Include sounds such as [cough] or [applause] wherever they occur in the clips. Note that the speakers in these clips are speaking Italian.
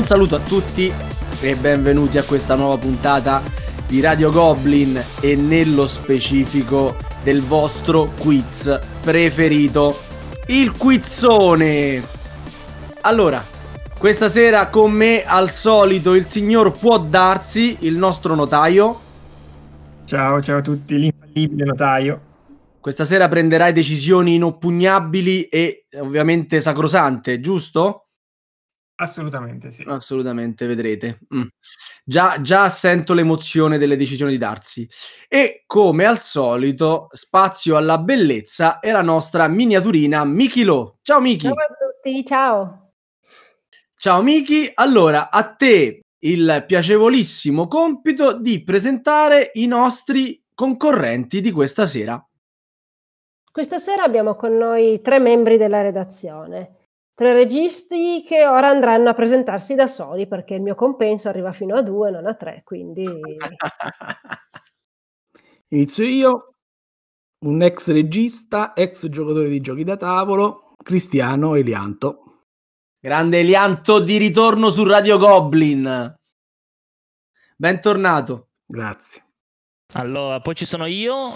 Un saluto a tutti e benvenuti a questa nuova puntata di Radio Goblin e nello specifico del vostro quiz preferito, il quizzone. Allora, questa sera con me al solito il signor Può Darsi, il nostro notaio. Ciao, ciao a tutti, l'infallibile notaio. Questa sera prenderai decisioni inoppugnabili e ovviamente sacrosante, giusto? Assolutamente sì. Assolutamente, vedrete. Mm. Già, già sento l'emozione delle decisioni di Darsi. E come al solito, spazio alla bellezza e la nostra miniaturina Miki Lo. Ciao Miki. Ciao a tutti, ciao. Ciao Miki. Allora, a te il piacevolissimo compito di presentare i nostri concorrenti di questa sera. Questa sera abbiamo con noi tre membri della redazione tre registi che ora andranno a presentarsi da soli perché il mio compenso arriva fino a due, non a tre, quindi... [laughs] Inizio io, un ex regista, ex giocatore di giochi da tavolo, Cristiano Elianto. Grande Elianto di ritorno su Radio Goblin. Bentornato. Grazie. Allora, poi ci sono io,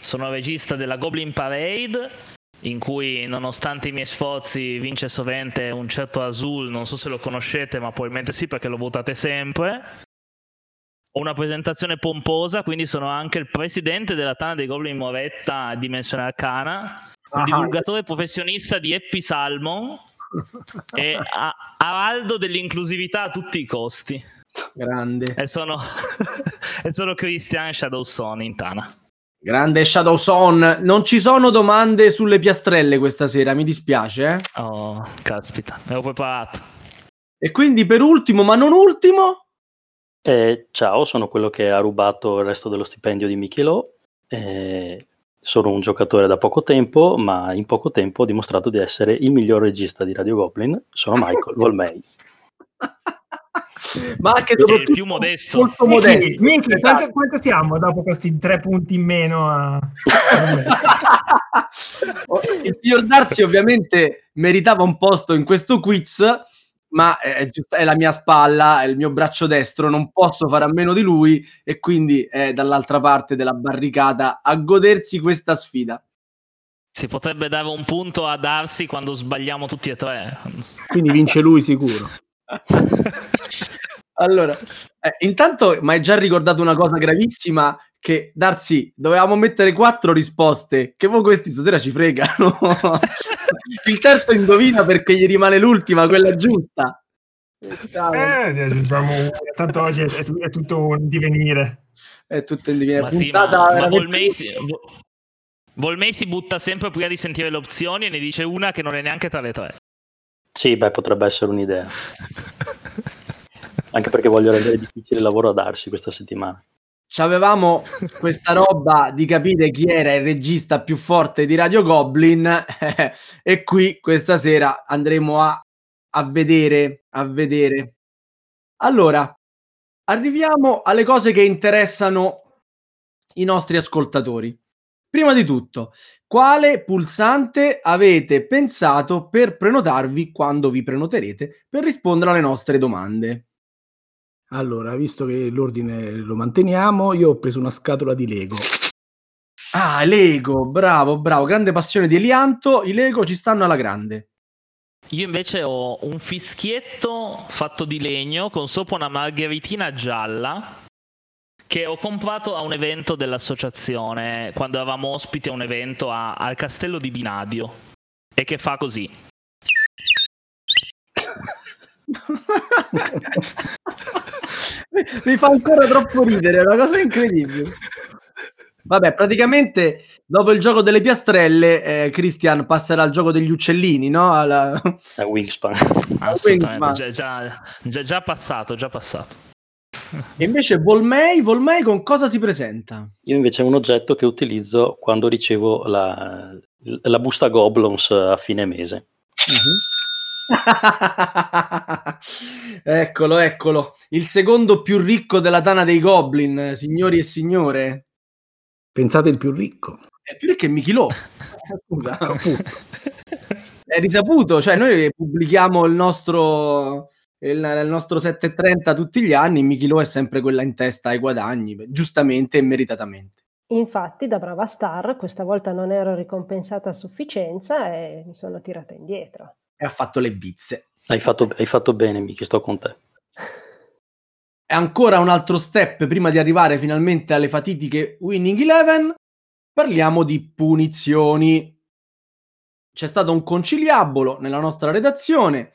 sono regista della Goblin Parade in cui nonostante i miei sforzi vince sovente un certo Azul, non so se lo conoscete, ma probabilmente sì perché lo votate sempre. Ho una presentazione pomposa, quindi sono anche il presidente della Tana dei Goblin Moretta Dimensione Arcana, un ah, divulgatore professionista di Happy Salmon [laughs] e araldo dell'inclusività a tutti i costi. Grande. E sono, [laughs] e sono Christian Shadowson in Tana. Grande Shadow Son, non ci sono domande sulle piastrelle questa sera, mi dispiace. Eh? Oh, caspita, ero preparato. E quindi per ultimo, ma non ultimo? Eh, ciao, sono quello che ha rubato il resto dello stipendio di Michelo. Eh, sono un giocatore da poco tempo, ma in poco tempo ho dimostrato di essere il miglior regista di Radio Goblin. Sono Michael [laughs] Volmei. Ma anche soprattutto più modesto. molto modesto. Minchia, esatto. quanto, quanto, siamo dopo questi tre punti in meno? A... [laughs] il signor Darsi ovviamente meritava un posto in questo quiz, ma è, giusto, è, la mia spalla, è il mio braccio destro, non posso fare a meno di lui e quindi è dall'altra parte della barricata a godersi questa sfida. Si potrebbe dare un punto a Darsi quando sbagliamo tutti e tre. Quindi vince lui sicuro. [laughs] allora, eh, intanto mi hai già ricordato una cosa gravissima che Darsi, dovevamo mettere quattro risposte, che poi questi stasera ci fregano. [laughs] Il terzo indovina perché gli rimane l'ultima, quella giusta. Eh, diciamo, tanto oggi è, è, tutto un divenire. È tutto in divenire. Ma sì, ma, ma Volmei, si, Volmei si butta sempre prima di sentire le opzioni e ne dice una che non è neanche tra le tre. Sì, beh, potrebbe essere un'idea. Anche perché voglio rendere difficile il lavoro a darsi questa settimana. Avevamo questa roba di capire chi era il regista più forte di Radio Goblin [laughs] e qui questa sera andremo a, a vedere, a vedere. Allora, arriviamo alle cose che interessano i nostri ascoltatori. Prima di tutto, quale pulsante avete pensato per prenotarvi quando vi prenoterete per rispondere alle nostre domande? Allora, visto che l'ordine lo manteniamo, io ho preso una scatola di Lego. Ah, Lego, bravo, bravo, grande passione di Elianto, i Lego ci stanno alla grande. Io invece ho un fischietto fatto di legno con sopra una margheritina gialla che ho comprato a un evento dell'associazione quando eravamo ospiti a un evento a, al castello di Binadio e che fa così. [laughs] Mi fa ancora troppo ridere, è una cosa incredibile. Vabbè, praticamente dopo il gioco delle piastrelle, eh, Christian passerà al gioco degli uccellini, no? Alla... A Wingspan. Assolutamente, già, già, già, già passato, già passato. E invece Volmei, Volmei con cosa si presenta? Io invece è un oggetto che utilizzo quando ricevo la, la busta Goblins a fine mese. Uh-huh. [laughs] eccolo, eccolo. Il secondo più ricco della Tana dei Goblin, signori e signore. Pensate il più ricco. È più ricco che Michilò. [laughs] Scusa. È risaputo, cioè noi pubblichiamo il nostro il, il nostro 7.30 tutti gli anni, Miki Lo è sempre quella in testa ai guadagni, giustamente e meritatamente. Infatti, da brava star, questa volta non ero ricompensata a sufficienza e mi sono tirata indietro. E ha fatto le bizze. Hai fatto, hai fatto bene, Miki, sto con te. [laughs] E ancora un altro step prima di arrivare finalmente alle fatitiche Winning Eleven. Parliamo di punizioni. C'è stato un conciliabolo nella nostra redazione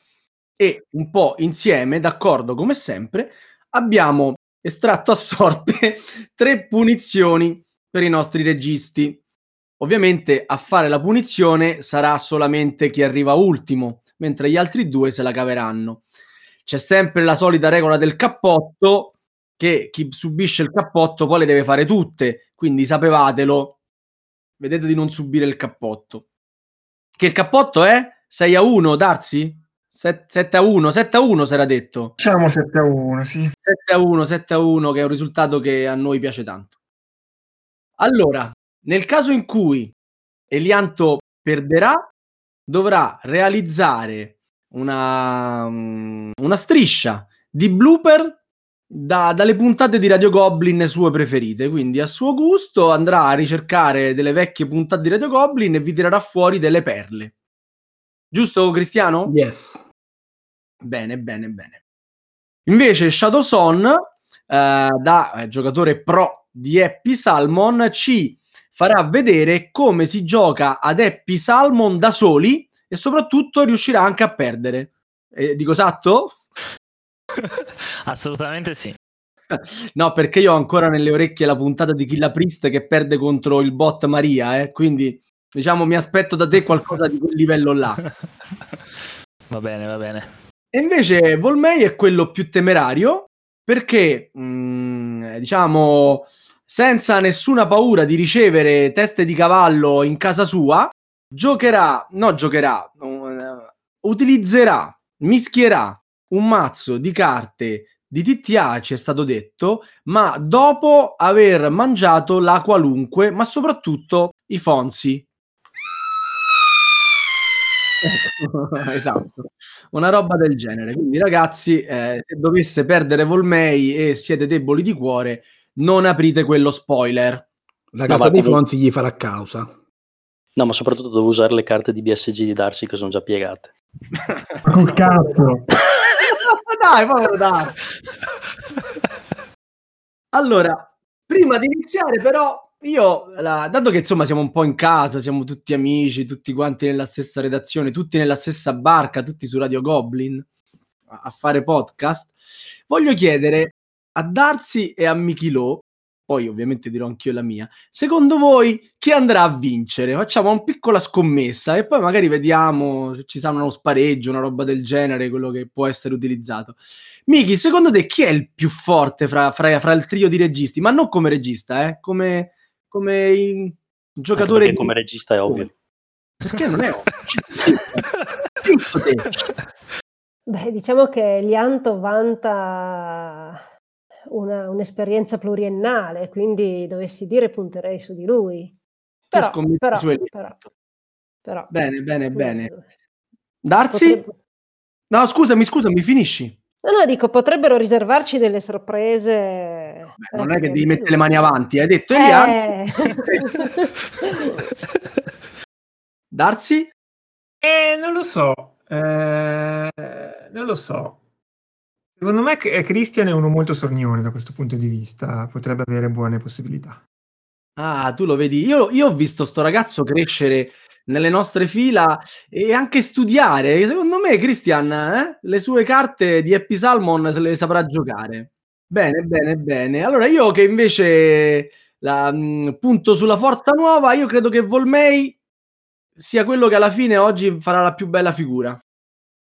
e un po' insieme, d'accordo come sempre, abbiamo estratto a sorte [laughs] tre punizioni per i nostri registi. Ovviamente a fare la punizione sarà solamente chi arriva ultimo, mentre gli altri due se la caveranno c'è sempre la solita regola del cappotto che chi subisce il cappotto poi le deve fare tutte, quindi sapevatelo, vedete di non subire il cappotto. Che il cappotto è 6 a 1, Darsi? 7 a 1, 7 a 1 si era detto. Diciamo 7 a 1, sì. 7 a 1, 7 a 1, che è un risultato che a noi piace tanto. Allora, nel caso in cui Elianto perderà, dovrà realizzare una, mm, una striscia di blooper da, dalle puntate di Radio Goblin sue preferite. Quindi a suo gusto andrà a ricercare delle vecchie puntate di Radio Goblin e vi tirerà fuori delle perle. Giusto, Cristiano? Yes. Bene, bene, bene. Invece Shadow Son, eh, da eh, giocatore pro di Happy Salmon, ci farà vedere come si gioca ad Happy Salmon da soli e soprattutto riuscirà anche a perdere. Eh, dico esatto? [laughs] Assolutamente sì. [laughs] no, perché io ho ancora nelle orecchie la puntata di Killa Priest che perde contro il bot Maria, eh? quindi diciamo mi aspetto da te qualcosa di quel livello là. [laughs] va bene, va bene. E invece Volmei è quello più temerario perché, mh, mm, diciamo, senza nessuna paura di ricevere teste di cavallo in casa sua, giocherà, no giocherà, uh, utilizzerà, mischierà un mazzo di carte di TTA, ci è stato detto, ma dopo aver mangiato la qualunque, ma soprattutto i Fonsi. [laughs] esatto, una roba del genere. Quindi, ragazzi, eh, se dovesse perdere Volmei e siete deboli di cuore, non aprite quello spoiler. La casa no, dei Fonsi gli farà causa. No, ma soprattutto devo usare le carte di BSG di Darsi che sono già piegate. Col cazzo! [laughs] dai, povero dai! [laughs] Allora, prima di iniziare però, io, la, dato che insomma siamo un po' in casa, siamo tutti amici, tutti quanti nella stessa redazione, tutti nella stessa barca, tutti su Radio Goblin a, a fare podcast, voglio chiedere a Darsi e a Michilo poi ovviamente dirò anch'io la mia. Secondo voi chi andrà a vincere? Facciamo una piccola scommessa e poi magari vediamo se ci sarà uno spareggio, una roba del genere, quello che può essere utilizzato. Miki, secondo te chi è il più forte fra, fra, fra il trio di registi? Ma non come regista, eh? come, come giocatore. Come regista è ovvio. Perché non è ovvio? [laughs] Beh, diciamo che Lianto vanta una, un'esperienza pluriennale, quindi dovessi dire punterei su di lui. Però, però, però, però, Bene, bene, bene. Darsi? Potrebbe... No, scusami, scusami, finisci. No, no, dico, potrebbero riservarci delle sorprese. Beh, non è che devi mettere le mani avanti, hai detto Elian. Eh. [laughs] Darsi? Eh, non lo so. Eh, non lo so. Secondo me Christian è uno molto sornione da questo punto di vista, potrebbe avere buone possibilità. Ah, tu lo vedi. Io, io ho visto sto ragazzo crescere nelle nostre fila e anche studiare. Secondo me, Christian, eh, le sue carte di Happy Salmon se le saprà giocare. Bene, bene, bene. Allora, io che invece la, mh, mm, punto sulla forza nuova, io credo che Volmei sia quello che alla fine oggi farà la più bella figura.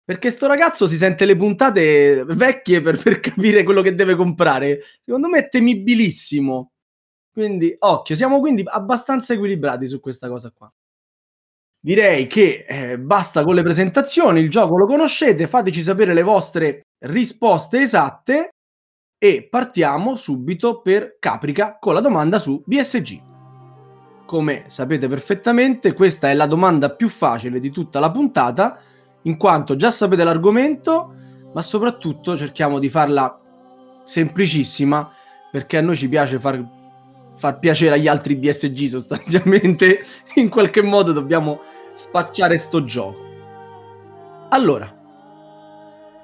Perché sto ragazzo si sente le puntate vecchie per, per capire quello che deve comprare. Secondo me è temibilissimo. Quindi, occhio, siamo quindi abbastanza equilibrati su questa cosa qua. Direi che eh, basta con le presentazioni, il gioco lo conoscete, fateci sapere le vostre risposte esatte e partiamo subito per Caprica con la domanda su BSG. Come sapete perfettamente, questa è la domanda più facile di tutta la puntata in quanto già sapete l'argomento, ma soprattutto cerchiamo di farla semplicissima perché a noi ci piace far, far piacere agli altri BSG sostanzialmente. [laughs] In qualche modo dobbiamo spacciare sto gioco. Allora,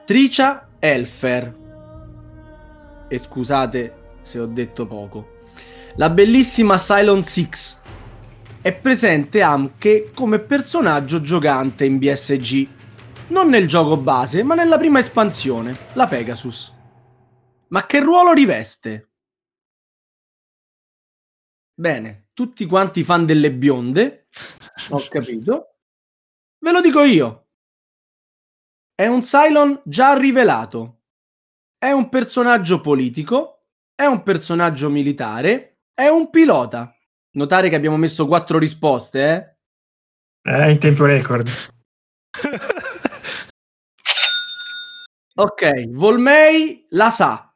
Tricia Elfer. E scusate se ho detto poco. La bellissima Cylon 6 è presente anche come personaggio giocante in BSG. Non nel gioco base, ma nella prima espansione, la Pegasus. Ma che ruolo riveste? Bene, tutti quanti fan delle bionde, [laughs] ho capito. Ve lo dico io. È un Cylon già rivelato. È un personaggio politico, è un personaggio militare, è un pilota. Notare che abbiamo messo quattro risposte, eh? Eh, in tempo record. ok, Volmei la sa.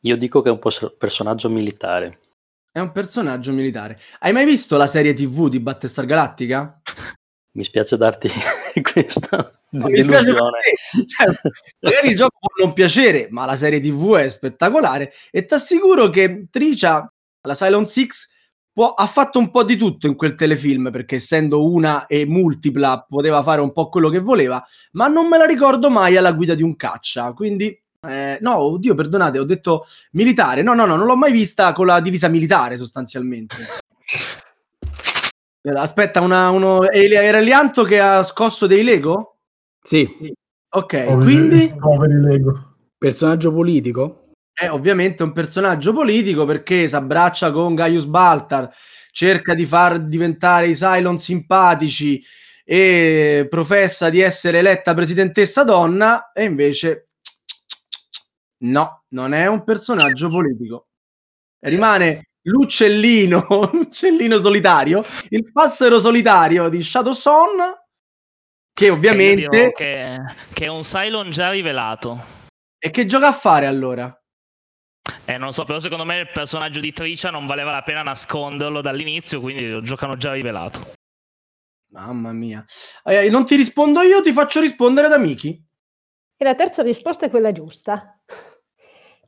Io dico che è un personaggio militare. È un personaggio militare. Hai mai visto la serie TV di Battestar Galattica? Mi spiace darti [laughs] questa no, delusione. Cioè, magari il gioco può non piacere, ma la serie TV è spettacolare e ti assicuro che Tricia, la Silent Six, può, ha fatto un po' di tutto in quel telefilm perché essendo una e multipla poteva fare un po' quello che voleva, ma non me la ricordo mai alla guida di un caccia, quindi eh, no, oddio, perdonate, ho detto militare. No, no, no, non l'ho mai vista con la divisa militare sostanzialmente. [laughs] Aspetta, una, uno, era Elianto che ha scosso dei Lego? Sì. Ok, poveri, quindi... Poveri Lego. Personaggio politico? È ovviamente un personaggio politico perché si abbraccia con Gaius Baltar, cerca di far diventare i Cylon simpatici e professa di essere eletta presidentessa donna e invece No, non è un personaggio politico. Rimane l'uccellino, [laughs] l'uccellino solitario, il passero solitario di Shadow Son, che ovviamente... Che, che, è un Cylon già rivelato. E che gioca a fare allora? Eh, non so, però secondo me il personaggio di Tricia non valeva la pena nasconderlo dall'inizio, quindi lo giocano già rivelato. Mamma mia. Eh, non ti rispondo io, ti faccio rispondere da Miki. E la terza risposta è quella giusta.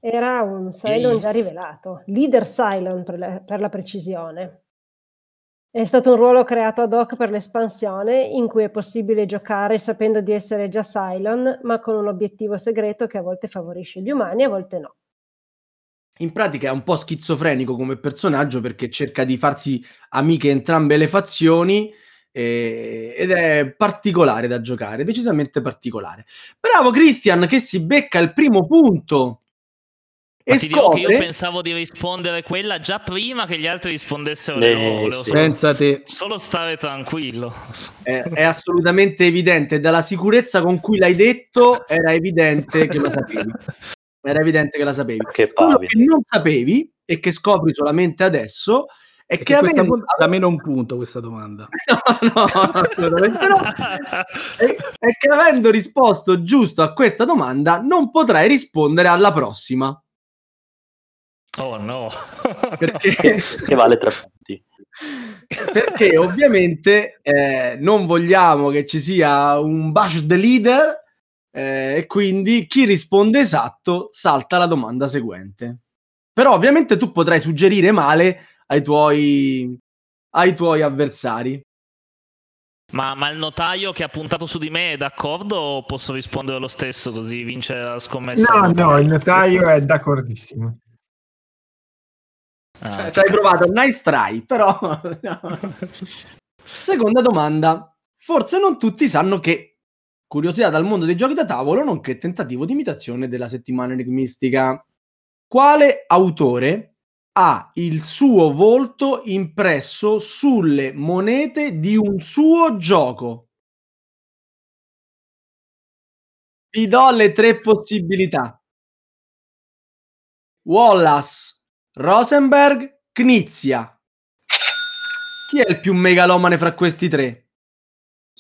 Era un Cylon già rivelato, leader Cylon per la, per la precisione. È stato un ruolo creato ad hoc per l'espansione in cui è possibile giocare sapendo di essere già Cylon, ma con un obiettivo segreto che a volte favorisce gli umani e a volte no. In pratica è un po' schizofrenico come personaggio perché cerca di farsi amiche entrambe le fazioni eh, ed è particolare da giocare, decisamente particolare. Bravo Christian che si becca il primo punto. Ma e ti scopre... dico che io pensavo di rispondere quella già prima che gli altri rispondessero le loro. Senza te. Solo stare tranquillo. È, è, assolutamente evidente. Dalla sicurezza con cui l'hai detto, era evidente che la sapevi. Era evidente che la sapevi. Che Quello che non sapevi e che scopri solamente adesso è che, che avendo... da meno un punto questa domanda. [laughs] No, no, assolutamente no. è, è che avendo risposto giusto a questa domanda non potrai rispondere alla prossima. Oh no. Perché... [laughs] che vale tre punti. Perché ovviamente eh, non vogliamo che ci sia un bash the leader eh, e quindi chi risponde esatto salta la domanda seguente. Però ovviamente tu potrai suggerire male ai tuoi, ai tuoi avversari. Ma, ma, il notaio che ha puntato su di me è d'accordo o posso rispondere lo stesso così vince la scommessa? No, no, il notaio è d'accordissimo. Ah, cioè, ci hai provato, nice try, però... [laughs] Seconda domanda. Forse non tutti sanno che curiosità dal mondo dei giochi da tavolo, nonché tentativo di imitazione della settimana enigmistica. Quale autore ha il suo volto impresso sulle monete di un suo gioco. Vi do le tre possibilità. Wallace, Rosenberg, Knizia. Chi è il più megalomane fra questi tre?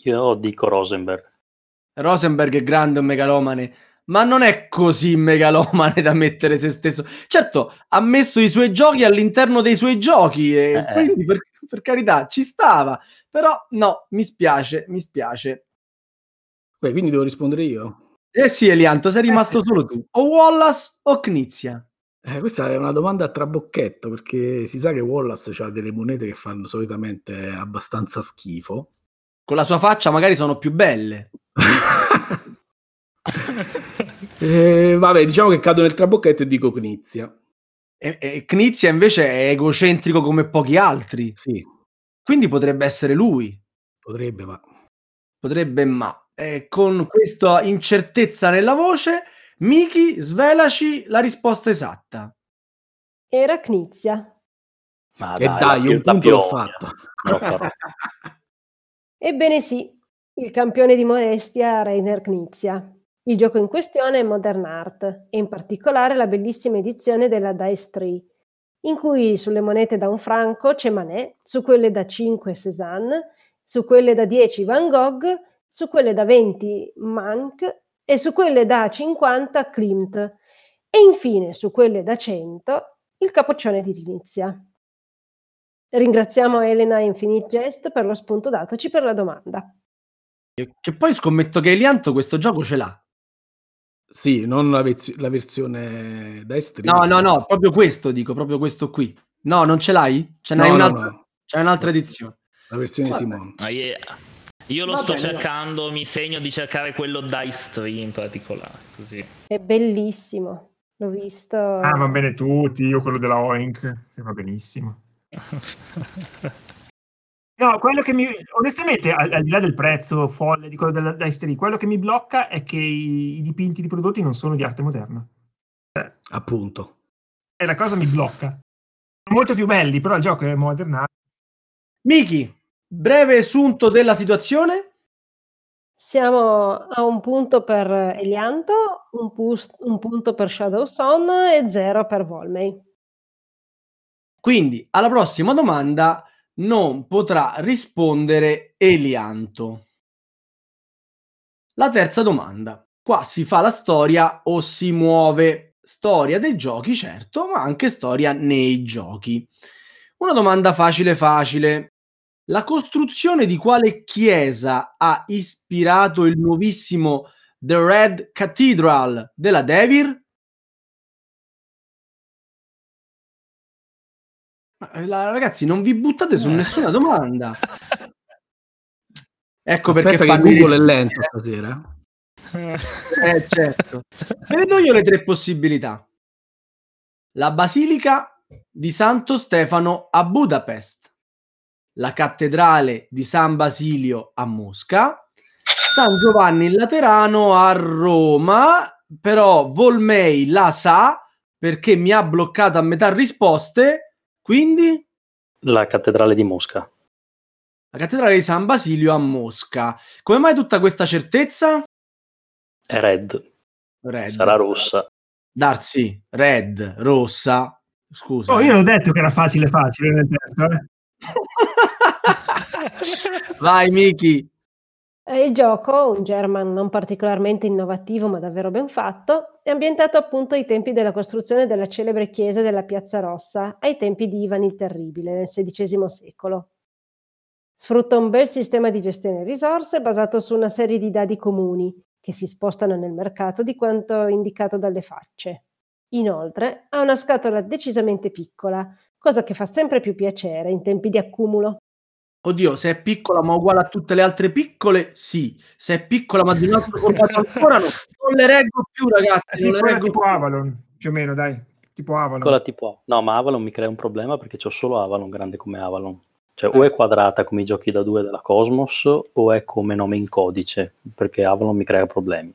Io dico Rosenberg. Rosenberg è grande un megalomane ma non è così [laughs] megalomane da mettere se stesso. Certo, ha messo i suoi giochi all'interno dei suoi giochi, e eh. quindi per, per, carità ci stava, però no, mi spiace, mi spiace. Beh, quindi devo rispondere io. Eh sì, Elianto, sei rimasto solo tu. O Wallace o Knizia? Eh, questa è una domanda a trabocchetto perché si sa che Wallace ha delle monete che fanno solitamente abbastanza schifo. Con la sua faccia magari sono più belle. [laughs] eh, vabbè, diciamo che cado nel trabocchetto e dico Knizia. E, e Knizia invece è egocentrico come pochi altri. Sì. Quindi potrebbe essere lui. Potrebbe, ma... Potrebbe, ma. Eh, con questa incertezza nella voce Miki, svelaci la risposta esatta. Era Knizia. Ma e dai, dai un punto l'ho fatto. [laughs] Ebbene sì, il campione di modestia Rainer Knizia. Il gioco in questione è Modern Art e in particolare la bellissima edizione della Dice Tree, in cui sulle monete da un franco c'è Manet, su quelle da 5 Cézanne, su quelle da 10 Van Gogh, su quelle da 20 Mank e su quelle da 50 Klimt e infine su quelle da 100 il capoccione di Rinizia. Ringraziamo Elena Infinite Jest per lo spunto datoci per la domanda. Che poi scommetto che Elianto questo gioco ce l'ha. Sì, non la, vez- la versione da estremo. No, no, no, proprio questo dico, proprio questo qui. No, non ce l'hai? Ce n'hai no, un'altra, no, no. C'è un'altra edizione. La versione Simone. Ah, yeah. Io lo Va sto bene. cercando, mi segno di cercare quello Dice 3 in particolare. Così. È bellissimo, l'ho visto. Ah, va bene tutti, io quello della Oink, che va benissimo. [laughs] no, quello che mi... Onestamente, al, al, di là del prezzo folle di quello della Dice 3, quello che mi blocca è che i, i dipinti di prodotti non sono di arte moderna. Eh, Appunto. E la cosa mi blocca. Molto più belli, però il gioco è modernato. Miki, Breve esunto della situazione? Siamo a un punto per Elianto, un, pus- un punto per Shadow Son e zero per Volmei. Quindi alla prossima domanda non potrà rispondere Elianto. La terza domanda. Qua si fa la storia o si muove storia dei giochi, certo, ma anche storia nei giochi. Una domanda facile facile. La costruzione di quale chiesa ha ispirato il nuovissimo The Red Cathedral della Devir? Eh, la, ragazzi, non vi buttate su eh. nessuna domanda. [laughs] Ecco Aspetta perché fa Google è lento stasera. Eh, certo. Vedo io le tre possibilità. La Basilica di Santo Stefano a Budapest la cattedrale di San Basilio a Mosca, San Giovanni in Laterano a Roma, però Volmei la sa perché mi ha bloccato a metà risposte, quindi... La cattedrale di Mosca. La cattedrale di San Basilio a Mosca. Come mai tutta questa certezza? È red. red. Sarà rossa. Darsi, red, rossa. Scusa. Oh, io l'ho detto che era facile facile nel testo, eh. [laughs] Vai Miki. Il gioco, un German non particolarmente innovativo ma davvero ben fatto, è ambientato appunto ai tempi della costruzione della celebre chiesa della Piazza Rossa, ai tempi di Ivan il Terribile, nel XVI secolo. Sfrutta un bel sistema di gestione risorse basato su una serie di dadi comuni che si spostano nel mercato di quanto indicato dalle facce. Inoltre ha una scatola decisamente piccola, cosa che fa sempre più piacere in tempi di accumulo. Oddio, se è piccola ma uguale a tutte le altre piccole, sì. Se è piccola ma di un altro formato ancora, no. non le reggo più, ragazzi. Non le reggo tipo più. Avalon, più o meno, dai. Tipo Avalon. Piccola tipo... No, ma Avalon mi crea un problema perché c'ho solo Avalon grande come Avalon. Cioè, o è quadrata come i giochi da due della Cosmos, o è come nome in codice, perché Avalon mi crea problemi.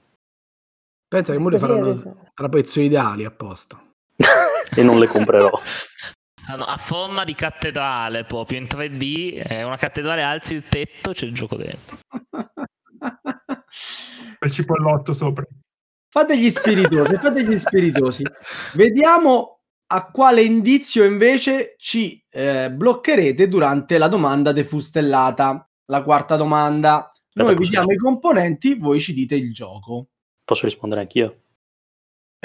Pensa che ora faranno trapezzo ideali apposta. [laughs] e non le comprerò. [laughs] a forma di cattedrale proprio in 3D, è una cattedrale alzi il tetto, c'è il gioco dentro. [laughs] E cipollotto sopra. Fate gli spiritosi, fate gli spiritosi. Vediamo a quale indizio invece ci eh, bloccherete durante la domanda defustellata. La quarta domanda. Noi vi diamo i componenti, voi ci dite il gioco. Posso rispondere anch'io?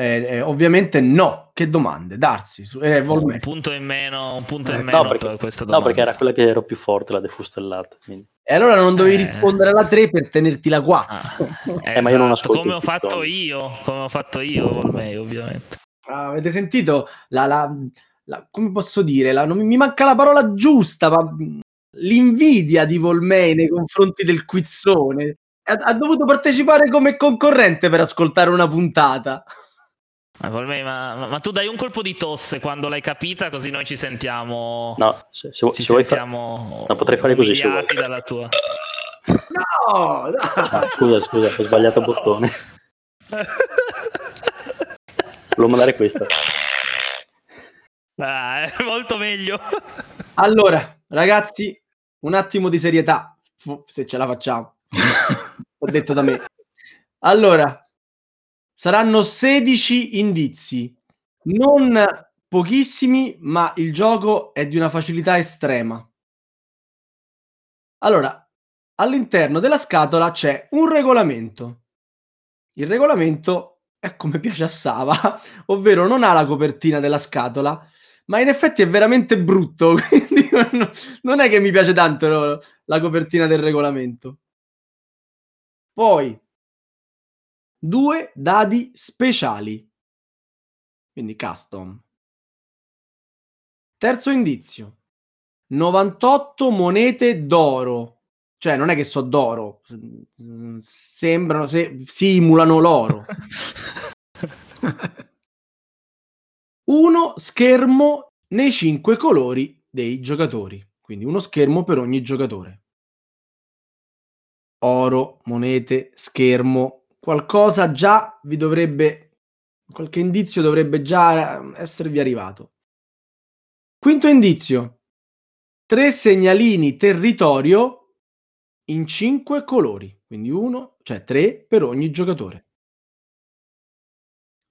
Eh, eh, ovviamente no. Che domande? Darsi. Eh, un punto in meno, un punto in meno no, perché, per questa domanda. No, perché era quella che ero più forte, la defustellata. Quindi. E allora non dovevi rispondere alla 3 per tenerti la 4. Ah, [laughs] esatto, ma io non ascolto come ho fatto io, come ho fatto io, Volmei, ovviamente. Ah, avete sentito la, la, la, come posso dire? La, non mi manca la parola giusta, ma l'invidia di Volmei nei confronti del quizzone. Ha, ha dovuto partecipare come concorrente per ascoltare una puntata. [laughs] Ma, ma, ma, tu dai un colpo di tosse quando l'hai capita, così noi ci sentiamo. No, se, se, ci se sentiamo. Fa... No, potrei fare così. dalla tua. No, no. Ah, scusa, scusa, ho sbagliato bottone. Volevo mandare questa. Ah, è molto meglio. Allora, ragazzi, un attimo di serietà, se ce la facciamo. [laughs] Ho detto da me. Allora, Saranno 16 indizi, non pochissimi, ma il gioco è di una facilità estrema. Allora, all'interno della scatola c'è un regolamento. Il regolamento è come piace a Sava, [laughs] ovvero non ha la copertina della scatola, ma in effetti è veramente brutto, [laughs] quindi non è che mi piace tanto la copertina del regolamento. Poi due dadi speciali, quindi custom. Terzo indizio, 98 monete d'oro. Cioè, non è che so d'oro, sembrano, se, simulano l'oro. [laughs] uno schermo nei cinque colori dei giocatori, quindi uno schermo per ogni giocatore. Oro, monete, schermo, qualcosa già vi dovrebbe, qualche indizio dovrebbe già esservi arrivato. Quinto indizio, tre segnalini territorio in cinque colori, quindi uno, cioè tre per ogni giocatore.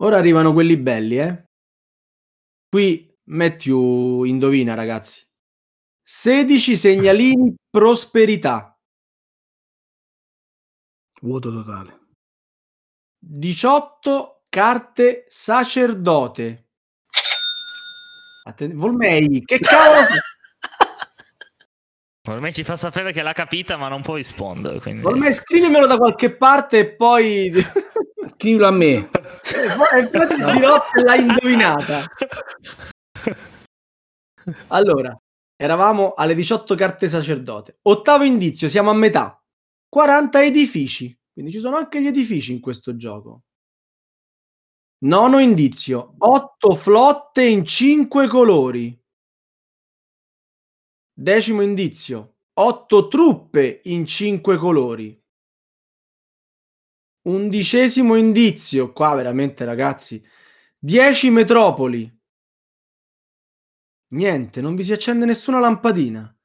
Ora arrivano quelli belli, eh. Qui Matthew indovina, ragazzi. 16 segnalini prosperità. Vuoto totale. 18 carte sacerdote. Atten- Volmei, che cavolo? [laughs] Volmei ci fa sapere che l'ha capita, ma non può rispondere. Quindi... Volmei, scrivimelo da qualche parte e poi. [laughs] Scrivilo a me. e poi ti dirò se l'hai indovinata. Allora, eravamo alle 18 carte sacerdote. Ottavo indizio, siamo a metà. 40 edifici. Quindi ci sono anche gli edifici in questo gioco. Nono indizio, otto flotte in cinque colori. Decimo indizio, otto truppe in cinque colori. Undicesimo indizio, qua veramente ragazzi, dieci metropoli. Niente, non vi si accende nessuna lampadina.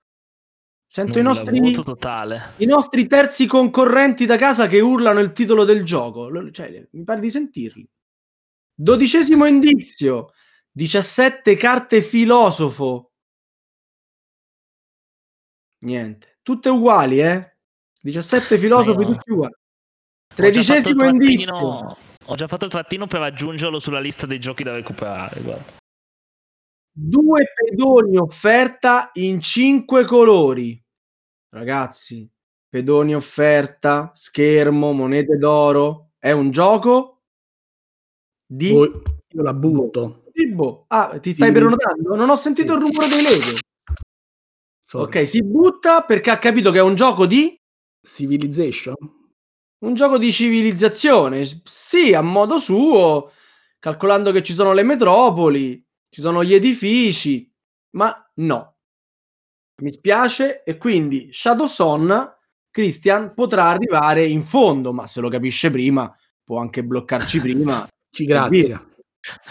Sento i nostri, i nostri, terzi concorrenti da casa che urlano il titolo del gioco. Cioè, mi pare di sentirli. Dodicesimo indizio. 17 carte filosofo. Niente. Tutte uguali, eh? 17 filosofi, no. tutti uguali. Tredicesimo indizio. Ho già fatto il trattino per aggiungerlo sulla lista dei giochi da recuperare. Guarda. Due pedoni offerta in cinque colori ragazzi, pedoni offerta, schermo, monete d'oro, è un gioco di... Poi io la butto. Boh. Ah, ti stai sì. prenotando? Non ho sentito il rumore dei Lego. Sorry. Ok, si butta perché ha capito che è un gioco di... Civilization? Un gioco di civilizzazione, sì, a modo suo, calcolando che ci sono le metropoli, ci sono gli edifici, ma no, mi spiace e quindi Shadowson Christian potrà arrivare in fondo, ma se lo capisce prima può anche bloccarci [laughs] prima. Ci grazie.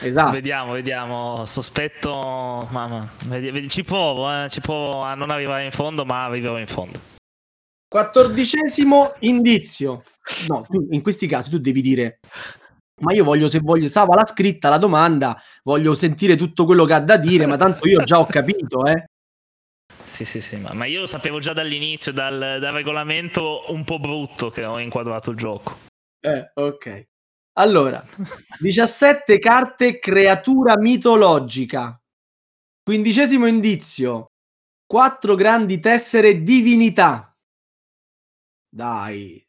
Esatto. Vediamo, vediamo. Sospetto, mamma, ci provo, eh, ci provo a non arrivare in fondo, ma arriverò in fondo. Quattordicesimo indizio. No, tu, in questi casi tu devi dire ma io voglio, se voglio, Sava l'ha scritta la domanda, voglio sentire tutto quello che ha da dire, ma tanto io già ho capito, eh. Sì, sì, sì, ma, ma, io lo sapevo già dall'inizio, dal, dal, regolamento un po' brutto che ho inquadrato il gioco. Eh, ok. Allora, [laughs] 17 carte creatura mitologica. Quindicesimo indizio. Quattro grandi tessere divinità. Dai.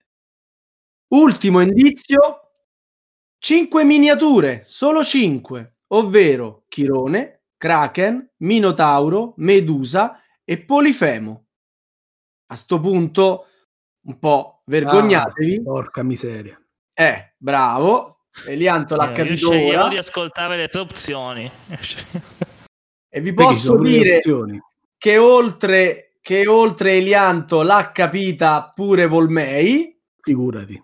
Ultimo indizio. Cinque miniature, solo cinque, ovvero Chirone, Kraken, Minotauro, Medusa e Polifemo. A sto punto, un po' vergognatevi. Ah, porca miseria. Eh, bravo. Elianto l'ha Eh, capito io di ascoltare le tue opzioni. E vi posso dire che oltre, che oltre Elianto l'ha capita pure Volmei. Figurati.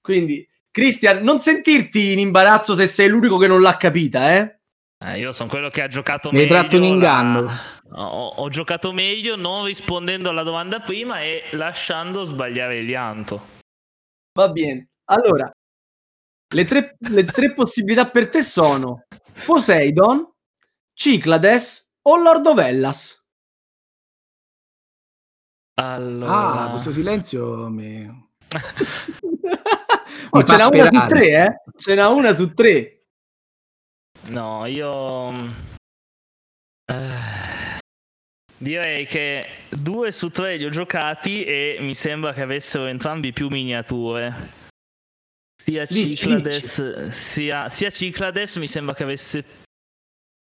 Quindi, Cristian, non sentirti in imbarazzo se sei l'unico che non l'ha capita, eh? Eh, io sono quello che ha giocato Mi hai meglio. tratto in inganno. la- Ho, ho giocato meglio non rispondendo alla domanda prima e lasciando sbagliare il lianto. Va bene. Allora, le tre, le tre [laughs] possibilità per te sono Poseidon, Ciclades o Lord of Hellas. Allora, Ah, questo silenzio mi... [laughs] Oh, ce n'ha una su tre, eh? Ce n'ha una su tre. no, io eh, direi che due su tre li ho giocati e mi sembra che avessero entrambi più miniature. Sia Ciclades, sia, sia Ciclades mi sembra che avesse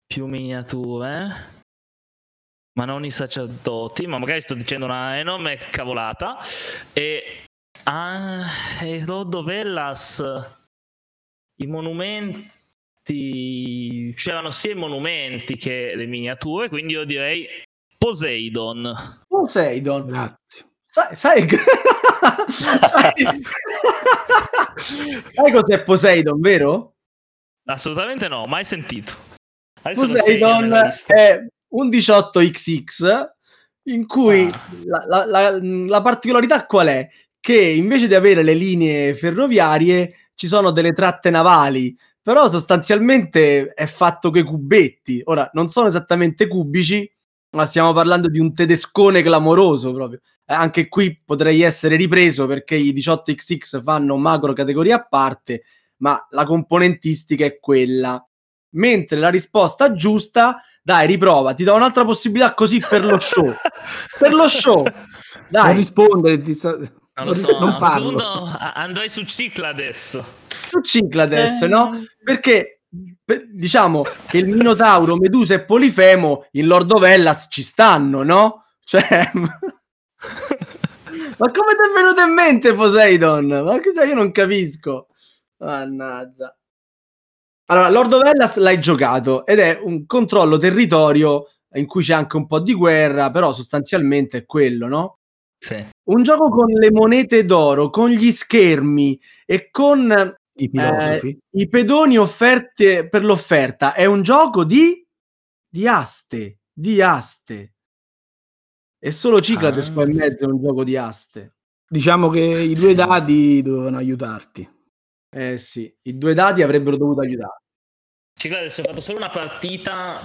più miniature. Ma non i sacerdoti, ma magari sto dicendo una enorme cavolata. E, ah, e Rodovellas, i monumenti, c'erano sia i monumenti che le miniature, quindi io direi Poseidon. Poseidon. Grazie. Sai, sai, [laughs] sai, sai cos'è Poseidon, vero? Assolutamente no, mai sentito. Adesso Poseidon è un 18XX in cui Ah. la, la- la- la particolarità qual è? Che invece di avere le linee ferroviarie ci sono delle tratte navali, però sostanzialmente è fatto coi cubetti. Ora, non sono esattamente cubici, ma stiamo parlando di un tedescone clamoroso proprio. Eh, Anche qui potrei essere ripreso perché i 18XX fanno macro categoria a parte, ma la componentistica è quella. Mentre la risposta giusta, dai, riprova, ti do un'altra possibilità così per lo show. per lo show. [laughs] Non Dai, rispondere, ti sta- Non lo non so, non parlo. andrei su Ciclades. su Ciclades, Eh. no? Perché per- diciamo che il Minotauro, Medusa e Polifemo in Lord of Hellas ci stanno, no? Cioè [laughs] Ma come ti è venuto in mente Poseidon? Ma cioè, io non capisco. Mannaggia. Allora, Lord of Hellas l'hai giocato ed è un controllo territorio in cui c'è anche un po' di guerra, però sostanzialmente è quello, no? Sì. Un gioco con le monete d'oro, con gli schermi e con I filosofi. i pedoni offerte per l'offerta. È un gioco di di aste, di aste. E solo Ciclades Ah. qua in mezzo è un gioco di aste. Diciamo che i due Sì. dadi dovevano aiutarti. Eh sì, i due dati avrebbero dovuto aiutare. Ciclades ho fatto solo una partita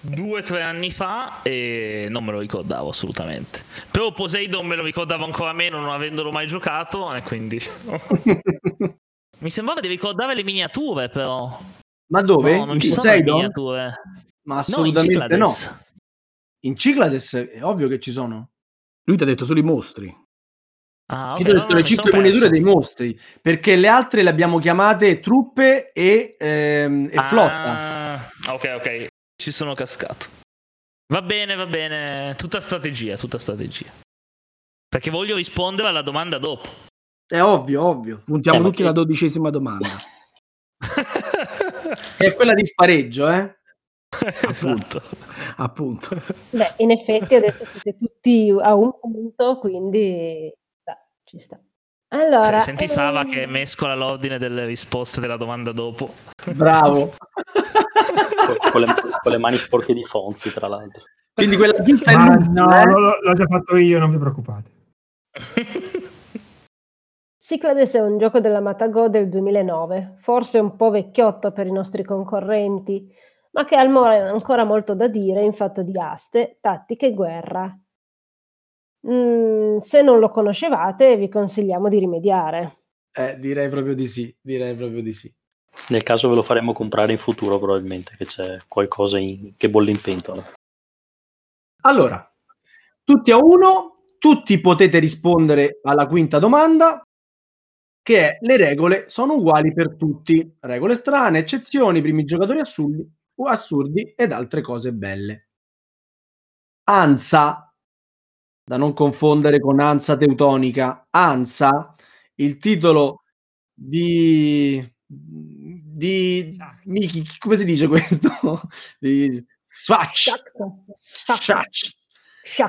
due o tre anni fa e non me lo ricordavo assolutamente. Però Poseidon me lo ricordavo ancora meno non avendolo mai giocato e quindi... [laughs] Mi sembrava di ricordare le miniature però. Ma dove? No, non in ci sono le Poseidon? miniature. Ma No, assolutamente no. In Ciclades è ovvio che ci sono. Lui ti ha detto solo i mostri. Ah, ok, Io ti ho no, detto no, le mi 5 sono miniature dei mostri, perché le altre le abbiamo chiamate truppe e, ehm, e flotta. Ah, ok, ok. Ci sono cascato. Va bene, va bene. Tutta strategia, tutta strategia. Perché voglio rispondere alla domanda dopo. È ovvio, ovvio. Puntiamo Eh, tutti che- alla dodicesima domanda. [laughs] È quella di spareggio, eh? [laughs] esatto. [laughs] Appunto. Beh, in effetti adesso siete tutti a un punto, quindi dai, ci sta. Allora, senti Sava ehm, che mescola l'ordine delle risposte della domanda dopo. Bravo. con, con le, con le mani sporche di Fonzi, tra l'altro. Quindi quella giusta è no, eh? l'ho, l'ho già fatto io, non vi preoccupate. Cyclades è un gioco della Matago del 2009, forse un po' vecchiotto per i nostri concorrenti, ma che ha ancora molto da dire in fatto di aste, tattiche e guerra. Mm, se non lo conoscevate, vi consigliamo di rimediare. Eh, direi proprio di sì, direi proprio di sì. Nel caso ve lo faremo comprare in futuro probabilmente, che c'è qualcosa in... che bolle in pentola. Allora, tutti a uno, tutti potete rispondere alla quinta domanda, che è le regole sono uguali per tutti. Regole strane, eccezioni, primi giocatori assurdi, assurdi ed altre cose belle. ANSA, da non confondere con ANSA teutonica, ANSA, il titolo di di Miki, come si dice questo? [laughs] di Swatch, Swatch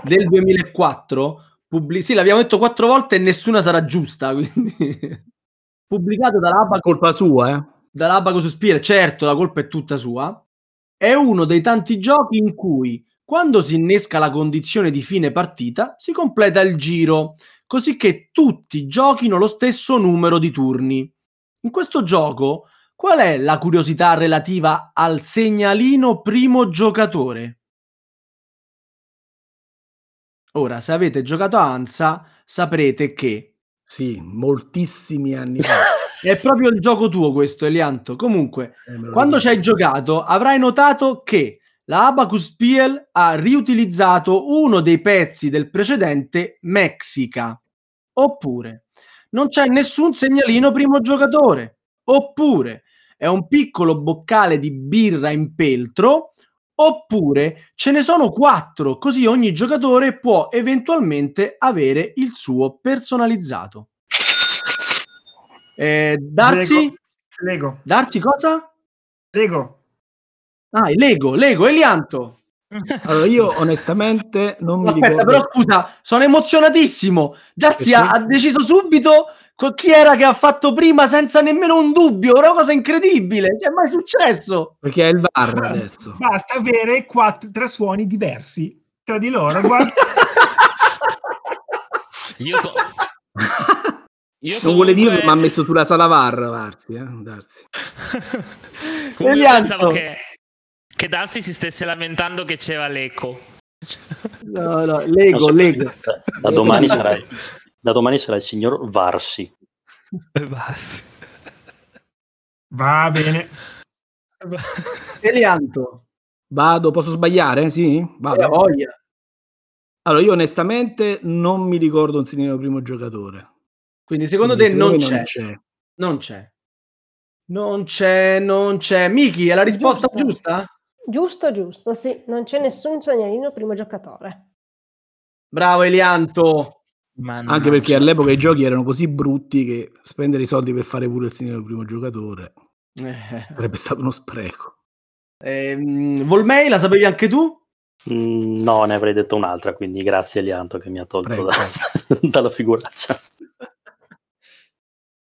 del 2004 pubblic- sì l'abbiamo detto quattro volte e nessuna sarà giusta [laughs] quindi pubblicato dall'Abaco colpa sua eh? dall'Abaco Suspire certo la colpa è tutta sua è uno dei tanti giochi in cui quando si innesca la condizione di fine partita si completa il giro così che tutti giochino lo stesso numero di turni in questo gioco Qual è la curiosità relativa al segnalino primo giocatore? Ora, se avete giocato a Ansa, saprete che... Sì, moltissimi anni fa. [laughs] è proprio il gioco tuo questo, Elianto. Comunque, eh, quando ci hai giocato, avrai notato che la Abacus Piel ha riutilizzato uno dei pezzi del precedente Mexica. Oppure, non c'è nessun segnalino primo giocatore. Oppure, è un piccolo boccale di birra in peltro, oppure ce ne sono quattro, così ogni giocatore può eventualmente avere il suo personalizzato. Eh, Darsi? Lego. Darsi cosa? Lego. Ah, Lego, Lego, Elianto. Allora, io onestamente non mi Aspetta, ricordo. però scusa, sono emozionatissimo. Darsi ha, ha deciso subito chi era che ha fatto prima senza nemmeno un dubbio, una cosa incredibile, cioè mai successo. Perché è il VAR adesso. Basta avere quattro, tre suoni diversi tra di loro. Guarda. [laughs] Io, co- Io non vuole dire, ma ha messo sulla sala VAR, Darsi. Eh? Darsi. [laughs] pensavo che, che Darsi si stesse lamentando che c'era l'eco. No, no, Lego, so, Lego. Da domani sarai [laughs] da domani sarà il signor Varsi. [laughs] Varsi. Va bene. Elianto. Vado, posso sbagliare? Sì? Vado. Eh, voglia. Allora, io onestamente non mi ricordo un segnino primo giocatore. Quindi secondo Quindi te non c'è. non c'è. Non c'è. Non c'è, non c'è. Miki, è la risposta giusto. giusta? Giusto, giusto, sì. Non c'è nessun segnalino primo giocatore. Bravo Elianto. Anche perché all'epoca i giochi erano così brutti che spendere i soldi per fare pure il signore primo giocatore eh. sarebbe stato uno spreco. Eh, Volmei, la sapevi anche tu? Mm, no, ne avrei detto un'altra, quindi grazie Elianto che mi ha tolto da, [laughs] dalla figuraccia.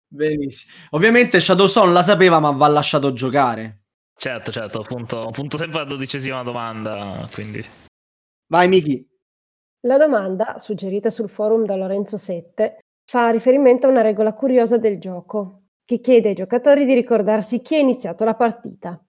Benissimo. Ovviamente Shadowson la sapeva, ma va lasciato giocare. Certo, certo, appunto, appunto sempre la dodicesima domanda, quindi... Vai Miki. La domanda, suggerita sul forum da Lorenzo Sette, fa riferimento a una regola curiosa del gioco, che chiede ai giocatori di ricordarsi chi ha iniziato la partita.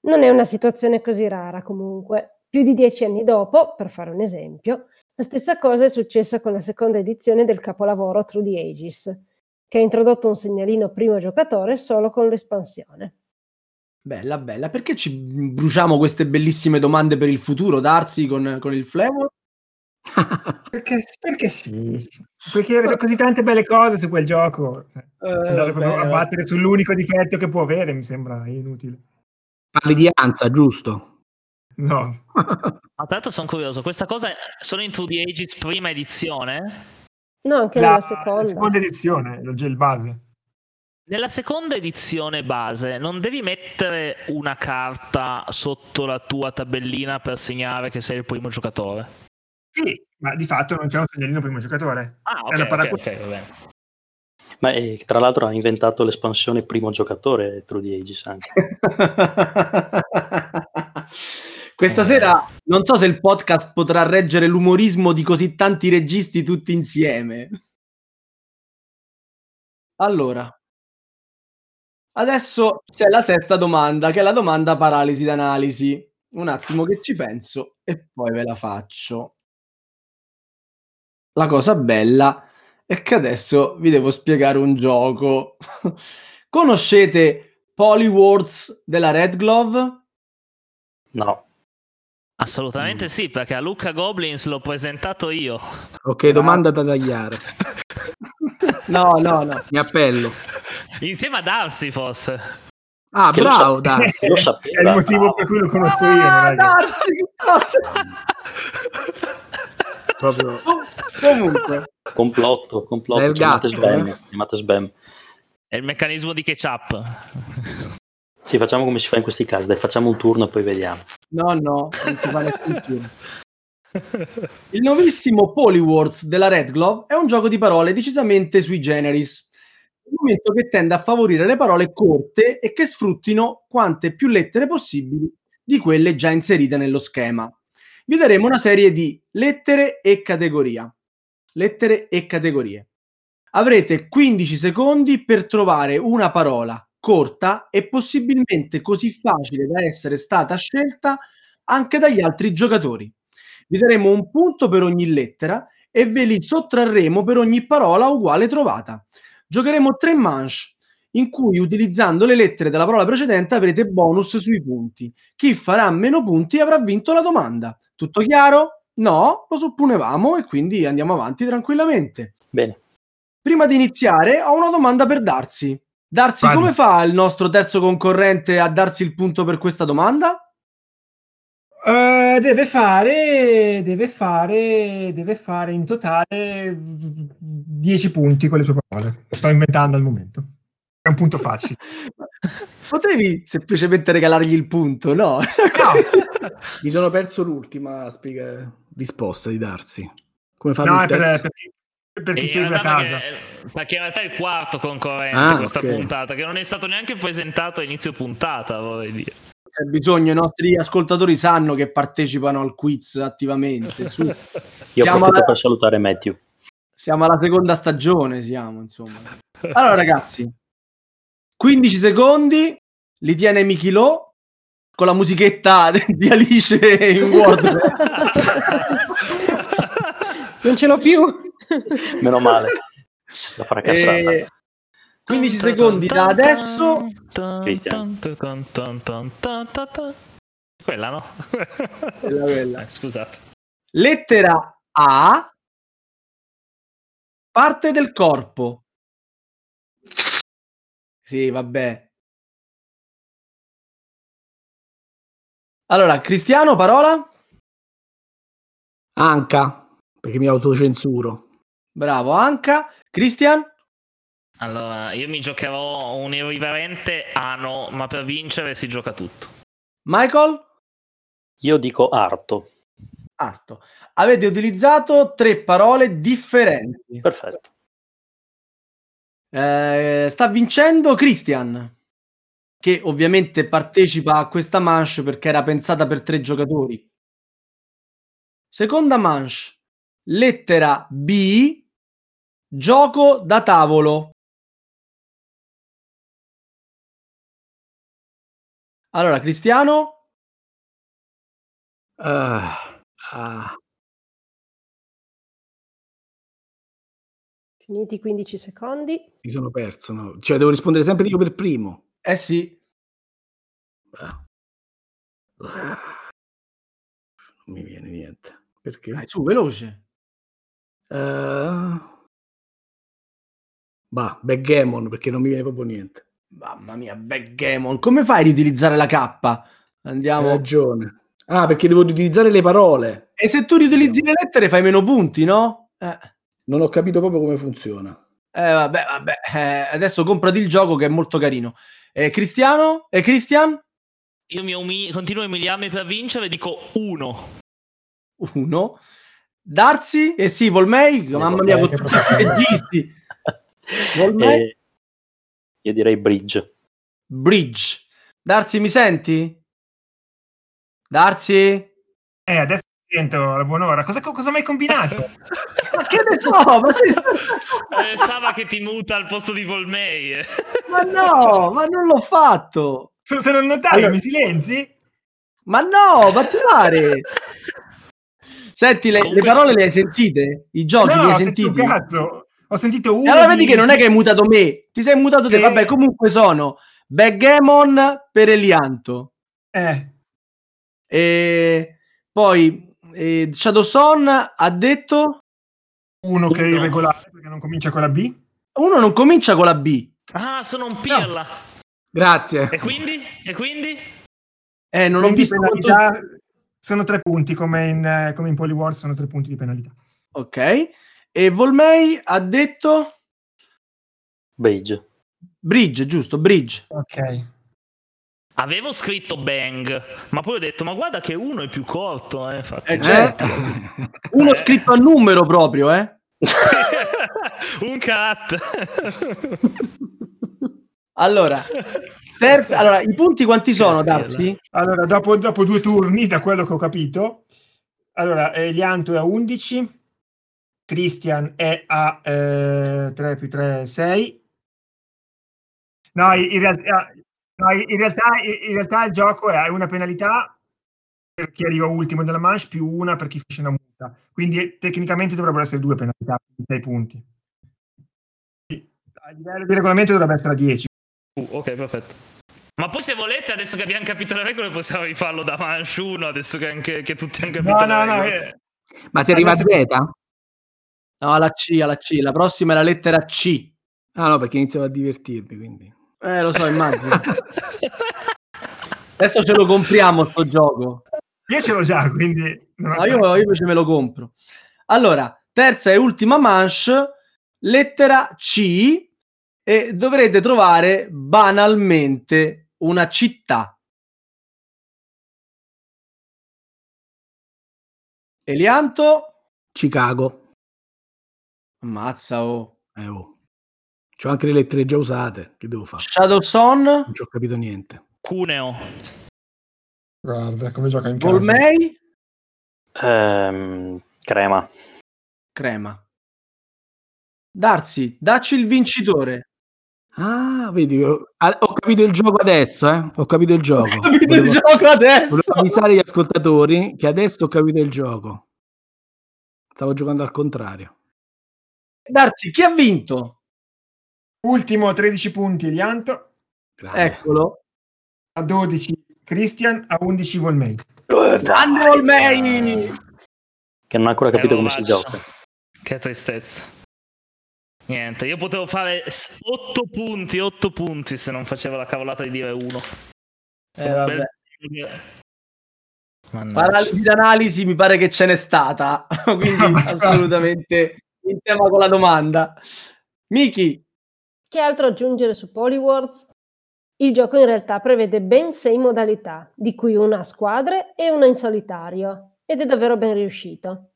Non è una situazione così rara comunque. Più di dieci anni dopo, per fare un esempio, la stessa cosa è successa con la seconda edizione del capolavoro Through the Ages, che ha introdotto un segnalino primo giocatore solo con l'espansione. Bella, bella. Perché ci bruciamo queste bellissime domande per il futuro, Darsi, con, con il Flavor? Perché, perché, sì, perché erano così tante belle cose su quel gioco. Eh, Andare proprio a battere sull'unico difetto che può avere mi sembra inutile. Parli di Anza, giusto? No. Ma tra l'altro sono curioso, questa cosa sono in 2D Ages prima edizione? No, anche la, nella seconda. La seconda edizione, il base. Nella seconda edizione base non devi mettere una carta sotto la tua tabellina per segnare che sei il primo giocatore? Sì, ma di fatto non c'è un segnalino primo giocatore. Ah, ok, okay, okay va bene. Ma eh, tra l'altro ha inventato l'espansione primo giocatore True the Ages anche. [laughs] Questa eh. sera non so se il podcast potrà reggere l'umorismo di così tanti registi tutti insieme. Allora, adesso c'è la sesta domanda, che è la domanda paralisi d'analisi. Un attimo che ci penso e poi ve la faccio la cosa bella è che adesso vi devo spiegare un gioco. [laughs] Conoscete Polywords della Red Glove? No. Assolutamente mm. sì, perché a Luca Goblins l'ho presentato io. Ok, domanda da tagliare. [laughs] no, no, no. Mi appello. Insieme a Darsi, forse. Ah, che bravo, Darsi. [laughs] Lo sapeva, È il motivo bravo. per cui lo conosco io. Ah, Darsi! Proprio... Comunque. Complotto, complotto. Chiamate spam, eh? chiamate spam. È il meccanismo di ketchup. Sì, facciamo come si fa in questi casi, dai, facciamo un turno e poi vediamo. No, no, non si fa nessun turno. Il nuovissimo Polywars della Red Glove è un gioco di parole decisamente sui generis, un momento che tende a favorire le parole corte e che sfruttino quante più lettere possibili di quelle già inserite nello schema. Vi daremo una serie di lettere e categoria. Lettere e categorie. Avrete 15 secondi per trovare una parola corta e possibilmente così facile da essere stata scelta anche dagli altri giocatori. Vi daremo un punto per ogni lettera e ve li sottrarremo per ogni parola uguale trovata. Giocheremo tre manche in cui utilizzando le lettere della parola precedente avrete bonus sui punti. Chi farà meno punti avrà vinto la domanda. Tutto chiaro? No, lo supponevamo e quindi andiamo avanti tranquillamente. Bene. Prima di iniziare ho una domanda per Darsi. Darsi, come fa il nostro terzo concorrente a darsi il punto per questa domanda? Uh, deve fare deve fare deve fare in totale 10 punti con le sue parole sto inventando al momento è un punto facile [laughs] potevi semplicemente regalargli il punto no, no. [laughs] mi sono perso l'ultima spiega... risposta di Darsi come fa no, per, per, per chi segue a casa. Perché, perché, in realtà è il quarto concorrente ah, questa okay. puntata, che non è stato neanche presentato a inizio puntata, vorrei dire. C'è bisogno, i nostri ascoltatori sanno che partecipano al quiz attivamente. Su. [laughs] Io siamo alla... per salutare Matthew. Siamo alla seconda stagione, siamo, insomma. Allora ragazzi, 15 secondi, li tiene Michilo con la musichetta [laughs] di Alice in Word. non ce l'ho più. Meno male. La fracassata. E... 15 secondi da adesso. Quella no? Quella, quella. Eh, scusate. Lettera A. Parte del corpo. Sì, vabbè. Allora, Cristiano, parola? Anca, perché mi autocensuro. Bravo, Anca. Christian? Allora, io mi giocherò un irriverente ano, ma per vincere si gioca tutto. Michael? Io dico arto. Arto. Avete utilizzato tre parole differenti. Perfetto. Eh, sta vincendo Christian, che ovviamente partecipa a questa manche perché era pensata per tre giocatori. Seconda manche, lettera B, Gioco da tavolo. Allora, Cristiano? Uh, uh. Finiti 15 secondi. Mi sono perso, no? Cioè, devo rispondere sempre io per primo. Eh sì. Uh. Non mi viene niente. Perché? Dai, su, veloce. Uh... Bah, backgammon perché non mi viene proprio niente. Mamma mia, backgammon. Come fai a riutilizzare la K? Andiamo. Hai ragione. Ah, perché devo riutilizzare le parole. E se tu riutilizzi le lettere fai meno punti, no? Eh. Non ho capito proprio come funziona. Eh, vabbè, vabbè. Eh, adesso comprati il gioco che è molto carino. Eh, Cristiano? E Cristian? Io mi umi- continuo a umiliarmi per vincere, dico uno. Uno. Darsi? Eh sì, Volmei? Mamma mia, con tutti questi registi. Eh, io direi bridge. Bridge. Darsi, mi senti? Darsi? Eh, adesso sento la buon'ora. Cosa, cosa mai combinato? ma che ne so? Ma [laughs] Pensava che ti muta al posto di Volmei. ma no, ma non l'ho fatto. Se, se non notavi, allora... mi silenzi? Ma no, ma ti pare? Senti, le, le, parole le hai sentite? I giochi no, li hai sentiti? Cazzo. Ho sentito uno. E allora vedi che non è che hai mutato me, ti sei mutato te. Vabbè, comunque sono Backgammon per Elianto. Eh. E poi eh, Shadowson ha detto uno che è irregolare perché non comincia con la B. Uno non comincia con la B. Ah, sono un pirla. No. Grazie. E quindi? E quindi? Eh, non quindi ho visto penalità, sono tre punti come in, come in Polywar sono tre punti di penalità. Ok. E Volmei ha detto Bridge. Bridge, giusto, Bridge. Ok. Avevo scritto Bang, ma poi ho detto, ma guarda che uno è più corto, eh, eh certo. [laughs] uno eh. scritto a numero proprio, eh. [laughs] Un cat. [laughs] allora, terza, allora, i punti quanti sono, Darsi? Allora, dopo, dopo, due turni, da quello che ho capito, allora, Elianto è a 11, Christian è a eh, 3 più 3, 6. No, in realtà No, in, realtà, in realtà il gioco è una penalità per chi arriva ultimo nella manche più una per chi finisce una multa. Quindi tecnicamente dovrebbero essere due penalità, sei punti. A livello di regolamento dovrebbe essere a 10. Uh, ok, perfetto. Ma poi se volete, adesso che abbiamo capito le regole, possiamo rifarlo da manche 1, adesso che, anche, che tutti hanno capito no, no, no, eh. Ma si arriva a Z? No, alla C, alla C. La prossima è la lettera C. Ah no, perché iniziavo a divertirmi, quindi. Eh, lo so, immagino. [laughs] Adesso ce lo compriamo sto gioco. Io ce l'ho già, quindi... No, io, io invece me lo compro. Allora, terza e ultima manche, lettera C, e dovrete trovare banalmente una città. Elianto? Chicago. Ammazza, oh. Eh, oh. C'ho anche le lettere già usate. Che devo fare? Shadow Son? Non ci ho capito niente. Cuneo. Guarda come gioca in casa. Volmei? Ehm, crema. Crema. Darsi, dacci il vincitore. Ah, vedi, ho, ho, capito il gioco adesso, eh? Ho capito il gioco. [laughs] Ho capito volevo, il gioco adesso. Volevo avvisare gli ascoltatori che adesso ho capito il gioco. Stavo giocando al contrario. Darsi, chi ha vinto? Ultimo a 13 punti Elianto. Eccolo. A 12 Christian, a 11 Volmei. Grande Volmei! Che non ha ancora capito come si gioca. Che tristezza. Niente, io potevo fare 8 punti, 8 punti se non facevo la cavolata di dire 1. Eh, vabbè. Paralisi d'analisi mi pare che ce n'è stata, [laughs] quindi assolutamente in tema con la domanda. Miki, che altro aggiungere su Polywords? Il gioco in realtà prevede ben sei modalità, di cui una a squadre e una in solitario, ed è davvero ben riuscito.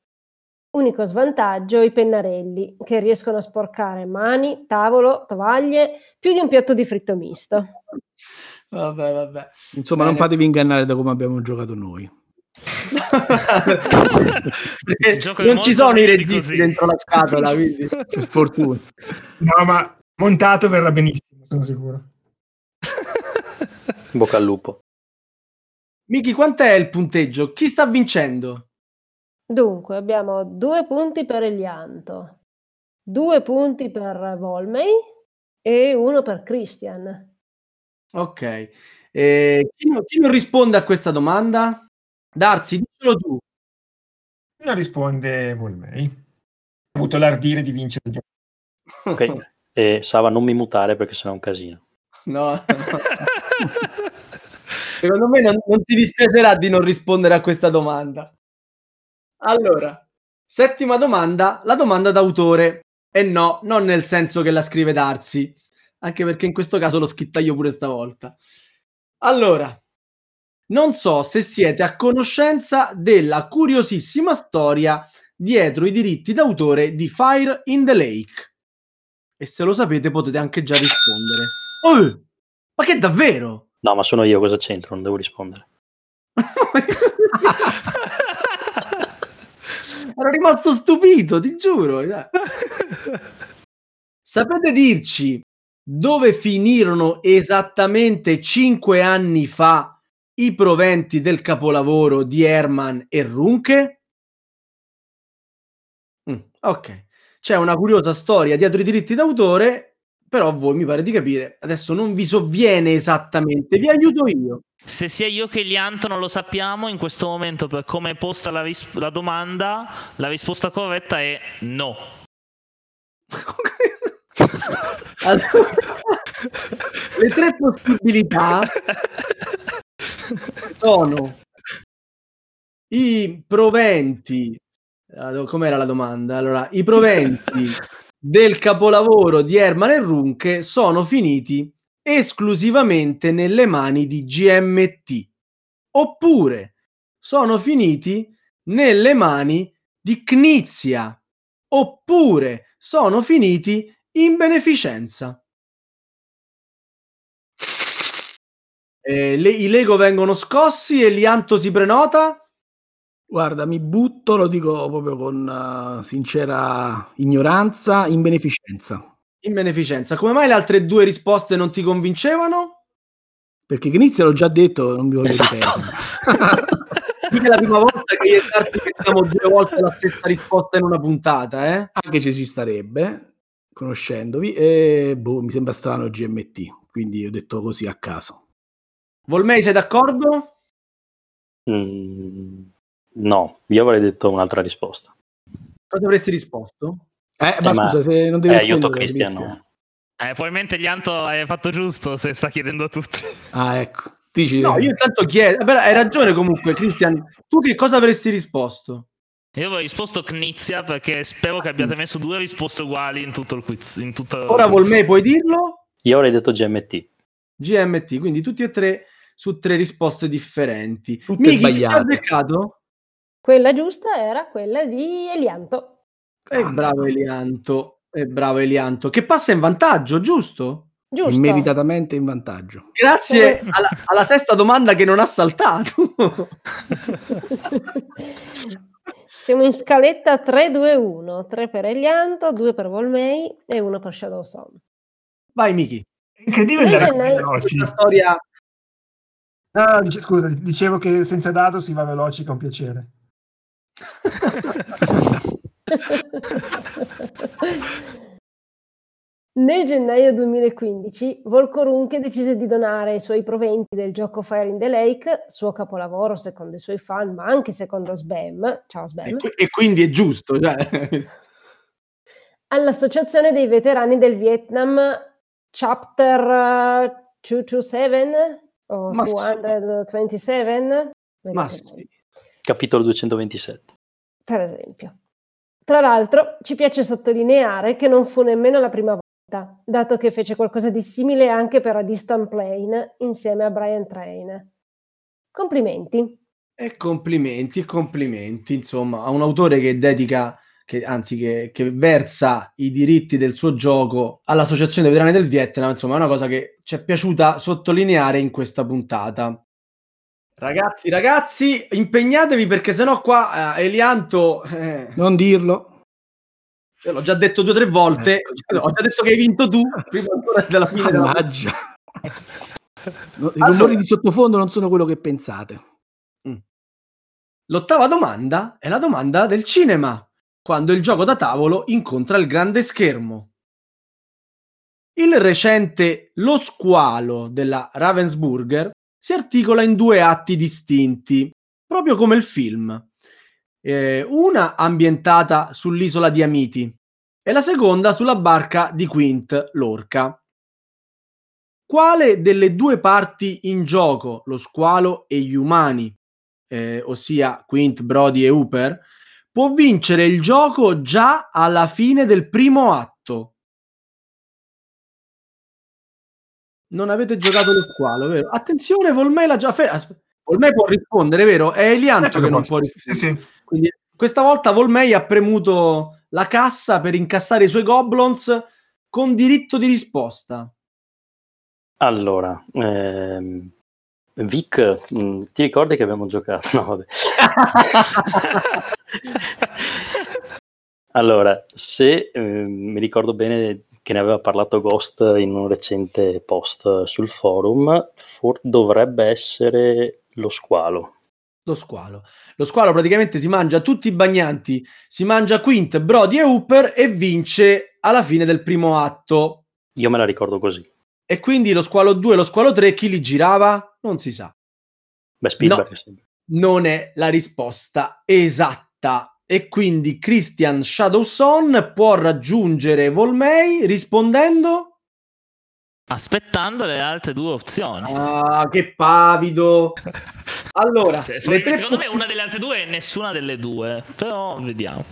Unico svantaggio i pennarelli, che riescono a sporcare mani, tavolo, tovaglie, più di un piatto di fritto misto. Vabbè, vabbè. Insomma, Bene. non fatevi ingannare da come abbiamo giocato noi. non ci sono i registi dentro la scatola, quindi [laughs] per fortuna. No, ma Montato verrà benissimo, sono sicuro. Bocca al lupo. Miki, quant'è il punteggio? Chi sta vincendo? Dunque, abbiamo due punti per Elianto, due punti per Volmei e uno per Christian. Ok. Eh, chi, non, chi, non, risponde a questa domanda? Darsi, dicelo tu. Non risponde Volmei. Ha avuto l'ardire di vincere. Ok. [laughs] E Sava, non mi mutare perché sennò è un casino. No, no. secondo me non, non ti dispiacerà di non rispondere a questa domanda. Allora, settima domanda, la domanda d'autore. E no, non nel senso che la scrive Darsi, anche perché in questo caso l'ho scritta io pure stavolta. Allora, non so se siete a conoscenza della curiosissima storia dietro i diritti d'autore di Fire in the Lake. E se lo sapete potete anche già rispondere. [laughs] Oh, ma che davvero? No, ma sono io, cosa c'entro? Non devo rispondere. [laughs] Ero rimasto stupito, ti giuro. [laughs] Sapete dirci dove finirono esattamente cinque anni fa i proventi del capolavoro di Herman e Runke? Mm, ok. C'è una curiosa storia dietro i diritti d'autore, però voi mi pare di capire, adesso non vi sovviene esattamente, vi aiuto io. Se sia io che Lianto non lo sappiamo, in questo momento per come è posta la, ris- la domanda, la risposta corretta è no. [laughs] allora, le tre possibilità sono i proventi com'era la domanda? Allora, i proventi [laughs] del capolavoro di Herman e Runke sono finiti esclusivamente nelle mani di GMT oppure sono finiti nelle mani di Knizia oppure sono finiti in beneficenza. Eh, le, I Lego vengono scossi e Lianto si prenota? Guarda, mi butto, lo dico proprio con uh, sincera ignoranza, in beneficenza. In beneficenza. Come mai le altre due risposte non ti convincevano? Perché Knizia l'ho già detto, non vi voglio esatto. ripetere. [laughs] Quindi è la prima volta che io e Carti mettiamo due volte la stessa risposta in una puntata, eh? Anche se ci starebbe, conoscendovi, e boh, mi sembra strano GMT, quindi ho detto così a caso. Volmei, sei d'accordo? Mm, No, io avrei detto un'altra risposta. Cosa avresti risposto? Eh, ma, eh, scusa, ma... se non devi eh, aiuto Cristiano. Eh, probabilmente Lianto hai fatto giusto se sta chiedendo a tutti. Ah, ecco. Dici... No, io intanto chiedo, però hai ragione comunque, Cristian. Tu che cosa avresti risposto? Io avevo risposto Knizia perché spero che abbiate messo due risposte uguali in tutto il quiz. In tutto Ora Volme, puoi dirlo? Io avrei detto GMT. GMT, quindi tutti e tre su tre risposte differenti. Tutte Miki, sbagliate. chi ha beccato? Quella giusta era quella di Elianto. E bravo Elianto, e bravo Elianto, che passa in vantaggio, giusto? Giusto. Immeritatamente in vantaggio. Grazie alla, alla sesta domanda che non ha saltato. [laughs] Siamo in scaletta 3-2-1, 3 per Elianto, 2 per Volmei e 1 per Shadow Song. Vai Miki. Incredibile la storia. Ah, dice, scusa, dicevo che senza dado si va veloci con piacere. [laughs] Nel gennaio 2015 Volkorunke decise di donare i suoi proventi del gioco Fire in the Lake, suo capolavoro secondo i suoi fan, ma anche secondo Sbam, ciao Sbam. E, e quindi è giusto, cioè. all'Associazione dei veterani del Vietnam Chapter 227 o ma 227. Sì. Ma sì. Capitolo 227. Per esempio. Tra l'altro, ci piace sottolineare che non fu nemmeno la prima volta, dato che fece qualcosa di simile anche per A Distant Plane insieme a Brian Train. Complimenti. E complimenti, complimenti, insomma, a un autore che dedica, che, anzi che, che versa i diritti del suo gioco all'Associazione Veterani del Vietnam, insomma, è una cosa che ci è piaciuta sottolineare in questa puntata. Ragazzi, ragazzi, impegnatevi perché sennò qua eh, Elianto... Eh, non dirlo. L'ho già detto due o tre volte, eh. ho già detto che hai vinto tu, [laughs] prima ancora della fine Mannaggia. [laughs] della... I rumori di sottofondo non sono quello che pensate. Mm. L'ottava domanda è la domanda del cinema, quando il gioco da tavolo incontra il grande schermo. Il recente Lo squalo della Ravensburger si articola in due atti distinti, proprio come il film. Eh, una ambientata sull'isola di Amiti e la seconda sulla barca di Quint, l'orca. Quale delle due parti in gioco, lo squalo e gli umani, eh, ossia Quint, Brody e Hooper, può vincere il gioco già alla fine del primo atto? Non avete giocato lo squalo, vero? Attenzione, Volmei l'ha già fatto. Volmei può rispondere, vero? È Elianto certo che, che non può rispondere. Sì, sì. Quindi questa volta Volmei ha premuto la cassa per incassare i suoi goblins con diritto di risposta. Allora, ehm, Vic, mh, mm, ti ricordi che abbiamo giocato? [laughs] No, vabbè. [laughs] allora, se eh, mi ricordo bene, che ne aveva parlato Ghost in un recente post sul forum, for- dovrebbe essere lo squalo. lo squalo. Lo squalo praticamente si mangia tutti i bagnanti, si mangia Quint, Brody e Hooper e vince alla fine del primo atto. Io me la ricordo così. E quindi lo squalo 2 e lo squalo 3 chi li girava? Non si sa. Beh, Spielberg no, non è la risposta esatta. E quindi Christian Shadowson può raggiungere Volmei rispondendo aspettando le altre due opzioni. Ah, che pavido! [laughs] Allora, cioè, secondo me una delle altre due è nessuna delle due, però vediamo.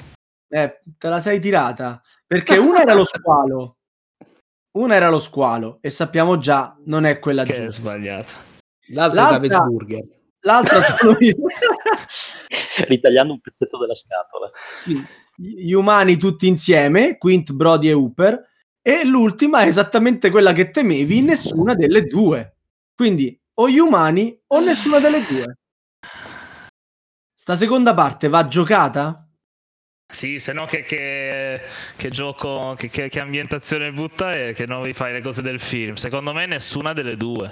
Eh, te la sei tirata perché una era lo squalo. Una era lo squalo e sappiamo già non è quella che giusta. è sbagliata. L'altra, l'altra, l'altra sono io. [laughs] [laughs] Ritagliando un pezzetto della scatola. Gli umani tutti insieme, Quint, Brody e Hooper e l'ultima è esattamente quella che temevi, nessuna delle due. Quindi o gli umani o nessuna delle due. Sta seconda parte va giocata? Sì, se no che, che, che gioco, che, che, ambientazione butta e che non vi fai le cose del film. Secondo me nessuna delle due.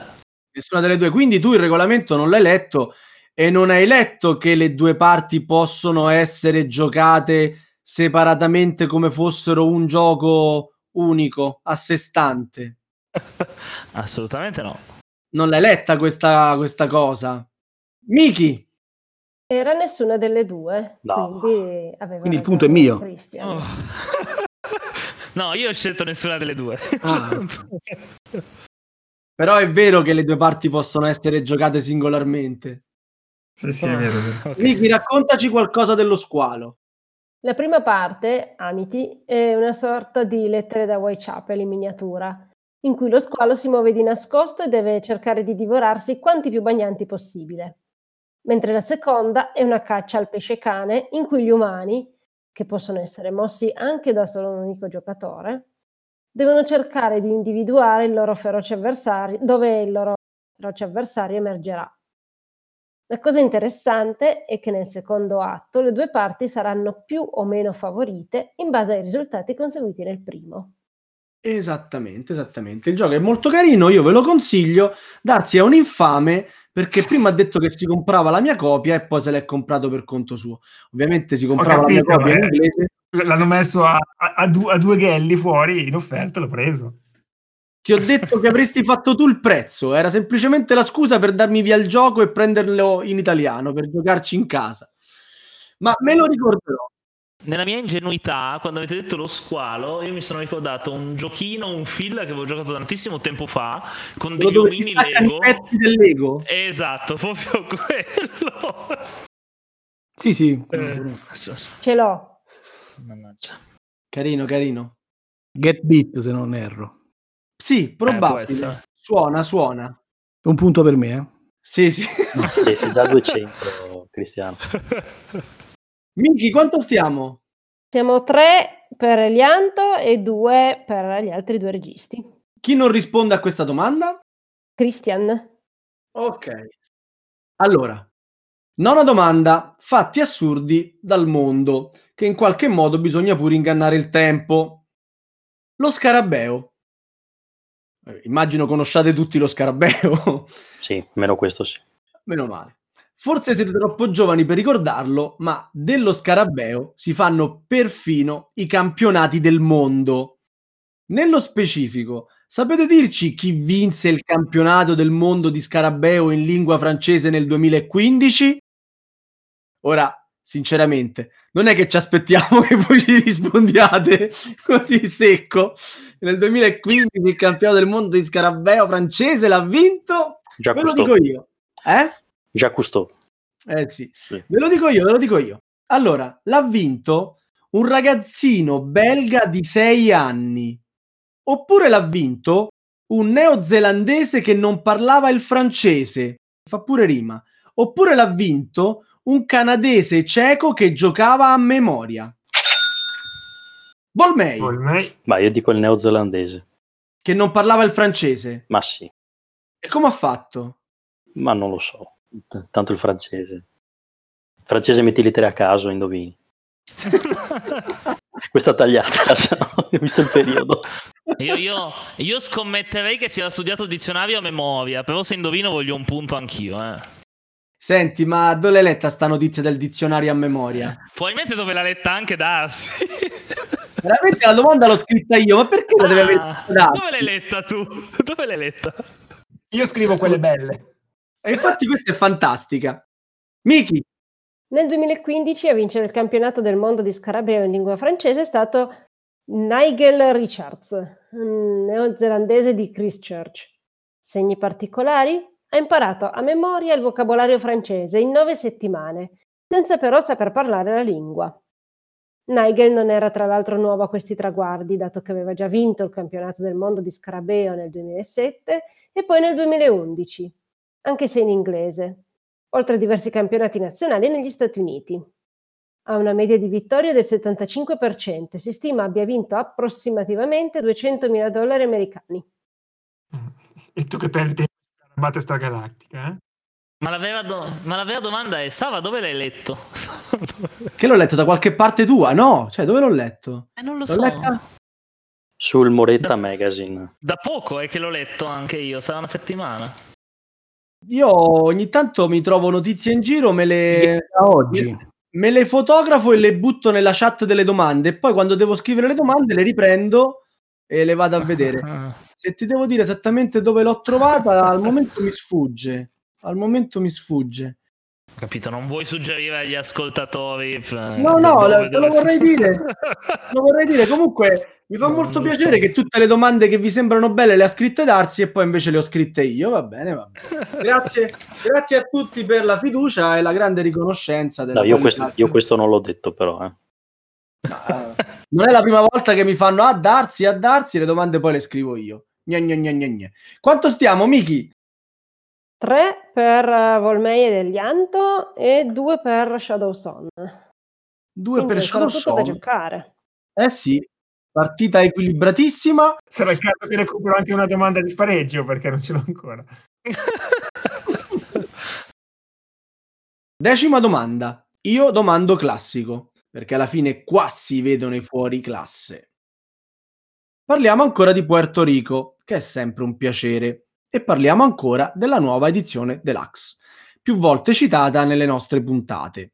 Nessuna delle due. Quindi tu il regolamento non l'hai letto e non hai letto che le due parti possono essere giocate separatamente come fossero un gioco unico, a sé stante. [laughs] Assolutamente no. Non l'hai letta questa, questa cosa? Miki? Era nessuna delle due, no. quindi, quindi il punto è mio. Oh. [laughs] no, io ho scelto nessuna delle due. Ah. Però è vero che le due parti possono essere giocate singolarmente. Sì, sì, è vero. Okay. Miki, raccontaci qualcosa dello squalo. La prima parte, Amity, è una sorta di lettere da Whitechapel in miniatura, in cui lo squalo si muove di nascosto e deve cercare di divorarsi quanti più bagnanti possibile. Mentre la seconda è una caccia al pesce cane in cui gli umani, che possono essere mossi anche da solo un unico giocatore, devono cercare di individuare il loro feroce avversario, dove il loro feroce avversario emergerà. La cosa interessante è che nel secondo atto le due parti saranno più o meno favorite in base ai risultati conseguiti nel primo. Esattamente, esattamente. Il gioco è molto carino, io ve lo consiglio. Darsi a un infame perché prima ha detto che si comprava la mia copia e poi se l'è comprato per conto suo. Ovviamente si comprava capito, la mia copia eh. in inglese. L'hanno messo a, a, a, due, a due ghelli fuori in offerta, l'ho preso. Ti ho detto che avresti fatto tu il prezzo, era semplicemente la scusa per darmi via il gioco e prenderlo in italiano, per giocarci in casa. Ma me lo ricorderò. Nella mia ingenuità, quando avete detto lo squalo, io mi sono ricordato un giochino, un film che avevo giocato tantissimo tempo fa con degli omini Lego. pezzi del Lego. Esatto, proprio [laughs] quello. Sì, sì. Eh, Ce l'ho. Mannaggia. Carino, carino. Get Beat, se non erro. Sì, probabile. Eh, suona, suona. Un punto per me, eh? Sì, sì. Sì, sì già 200, Cristiano. [laughs] Miki, quanto stiamo? Siamo tre per Elianto e due per gli altri due registi. Chi non risponde a questa domanda? Christian. Ok. Allora, nona domanda. Fatti assurdi dal mondo, che in qualche modo bisogna pure ingannare il tempo. Lo scarabeo eh, immagino conosciate tutti lo scarabeo. [laughs] Sì, meno questo sì. Meno male. Forse siete troppo giovani per ricordarlo, ma dello scarabeo si fanno perfino i campionati del mondo. Nello specifico, sapete dirci chi vinse il campionato del mondo di scarabeo in lingua francese nel 2015? Ora, sinceramente, non è che ci aspettiamo [laughs] che voi ci rispondiate [laughs] così secco. Nel 2015 il campionato del mondo di scarabeo francese l'ha vinto. Già ve lo dico io. Eh? Già Cousteau. Eh sì. sì. Ve lo dico io, ve lo dico io. Allora, l'ha vinto un ragazzino belga di 6 anni. Oppure l'ha vinto un neozelandese che non parlava il francese. Fa pure rima. Oppure l'ha vinto un canadese cieco che giocava a memoria. Volmei. Volmei. Ma io dico il neozelandese. Che non parlava il francese. Ma sì. E come ha fatto? Ma non lo so. T- tanto il francese. Il francese metti lettere a caso, indovini. [laughs] Questa tagliata, [laughs] ho visto il periodo. Io, io, io, scommetterei che sia studiato il dizionario a memoria, però se indovino voglio un punto anch'io. Eh. Senti, ma dove l'hai letta sta notizia del dizionario a memoria? Probabilmente dove l'ha letta anche Darsi. [laughs] Veramente la domanda l'ho scritta io, ma perché la deve aver ah, Dove l'hai letta tu? Dove l'hai letta? Io scrivo quelle belle. E infatti questa è fantastica. Miki. Nel 2015 a vincere il campionato del mondo di scarabeo in lingua francese è stato Nigel Richards, neozelandese di Christchurch. Segni particolari? Ha imparato a memoria il vocabolario francese in nove settimane, senza però saper parlare la lingua. Nigel non era tra l'altro nuovo a questi traguardi, dato che aveva già vinto il campionato del mondo di scarabeo nel 2007 e poi nel 2011, anche se in inglese, oltre a diversi campionati nazionali negli Stati Uniti. Ha una media di vittorie del 75% e si stima abbia vinto approssimativamente 200.000 dollari americani. E tu che perdi Battlestar Galactica, eh? Ma la, vera do- ma la vera domanda è, Sava, dove l'hai letto? [laughs] che l'ho letto da qualche parte tua? No, cioè dove l'ho letto? Eh, non lo l'ho so. Letta? Sul Moretta da, Magazine. Da poco è che l'ho letto anche io, sarà una settimana. Io ogni tanto mi trovo notizie in giro, me le... oggi. Me le fotografo e le butto nella chat delle domande e poi quando devo scrivere le domande le riprendo e le vado a vedere. Se ti devo dire esattamente dove l'ho trovata, al momento mi sfugge al momento mi sfugge. Capito, non vuoi suggerire agli ascoltatori? Eh, no, no, lo, lo vorrei dire. [laughs] lo vorrei dire. Comunque mi fa non molto piacere so. che tutte le domande che vi sembrano belle le ha scritte Darsi e poi invece le ho scritte io. Va bene, va bene. [laughs] Grazie, grazie a tutti per la fiducia e la grande riconoscenza. Della no, io, questo, io questo non l'ho detto però. Eh. No, non è la prima volta che mi fanno a darsi, a darsi, le domande poi le scrivo io. Gna gna gna gna gna. Quanto stiamo, Miki? 3 per eh, Volmei e Deglianto e 2 per Shadow Son. 2 per Shadow Son. da giocare. Eh sì, partita equilibratissima. Sarà il caso che recupero anche una domanda di spareggio perché non ce l'ho ancora. [laughs] Decima domanda. Io domando classico, perché alla fine qua si vedono i fuori classe. Parliamo ancora di Puerto Rico, che è sempre un piacere e parliamo ancora della nuova edizione Deluxe, più volte citata nelle nostre puntate.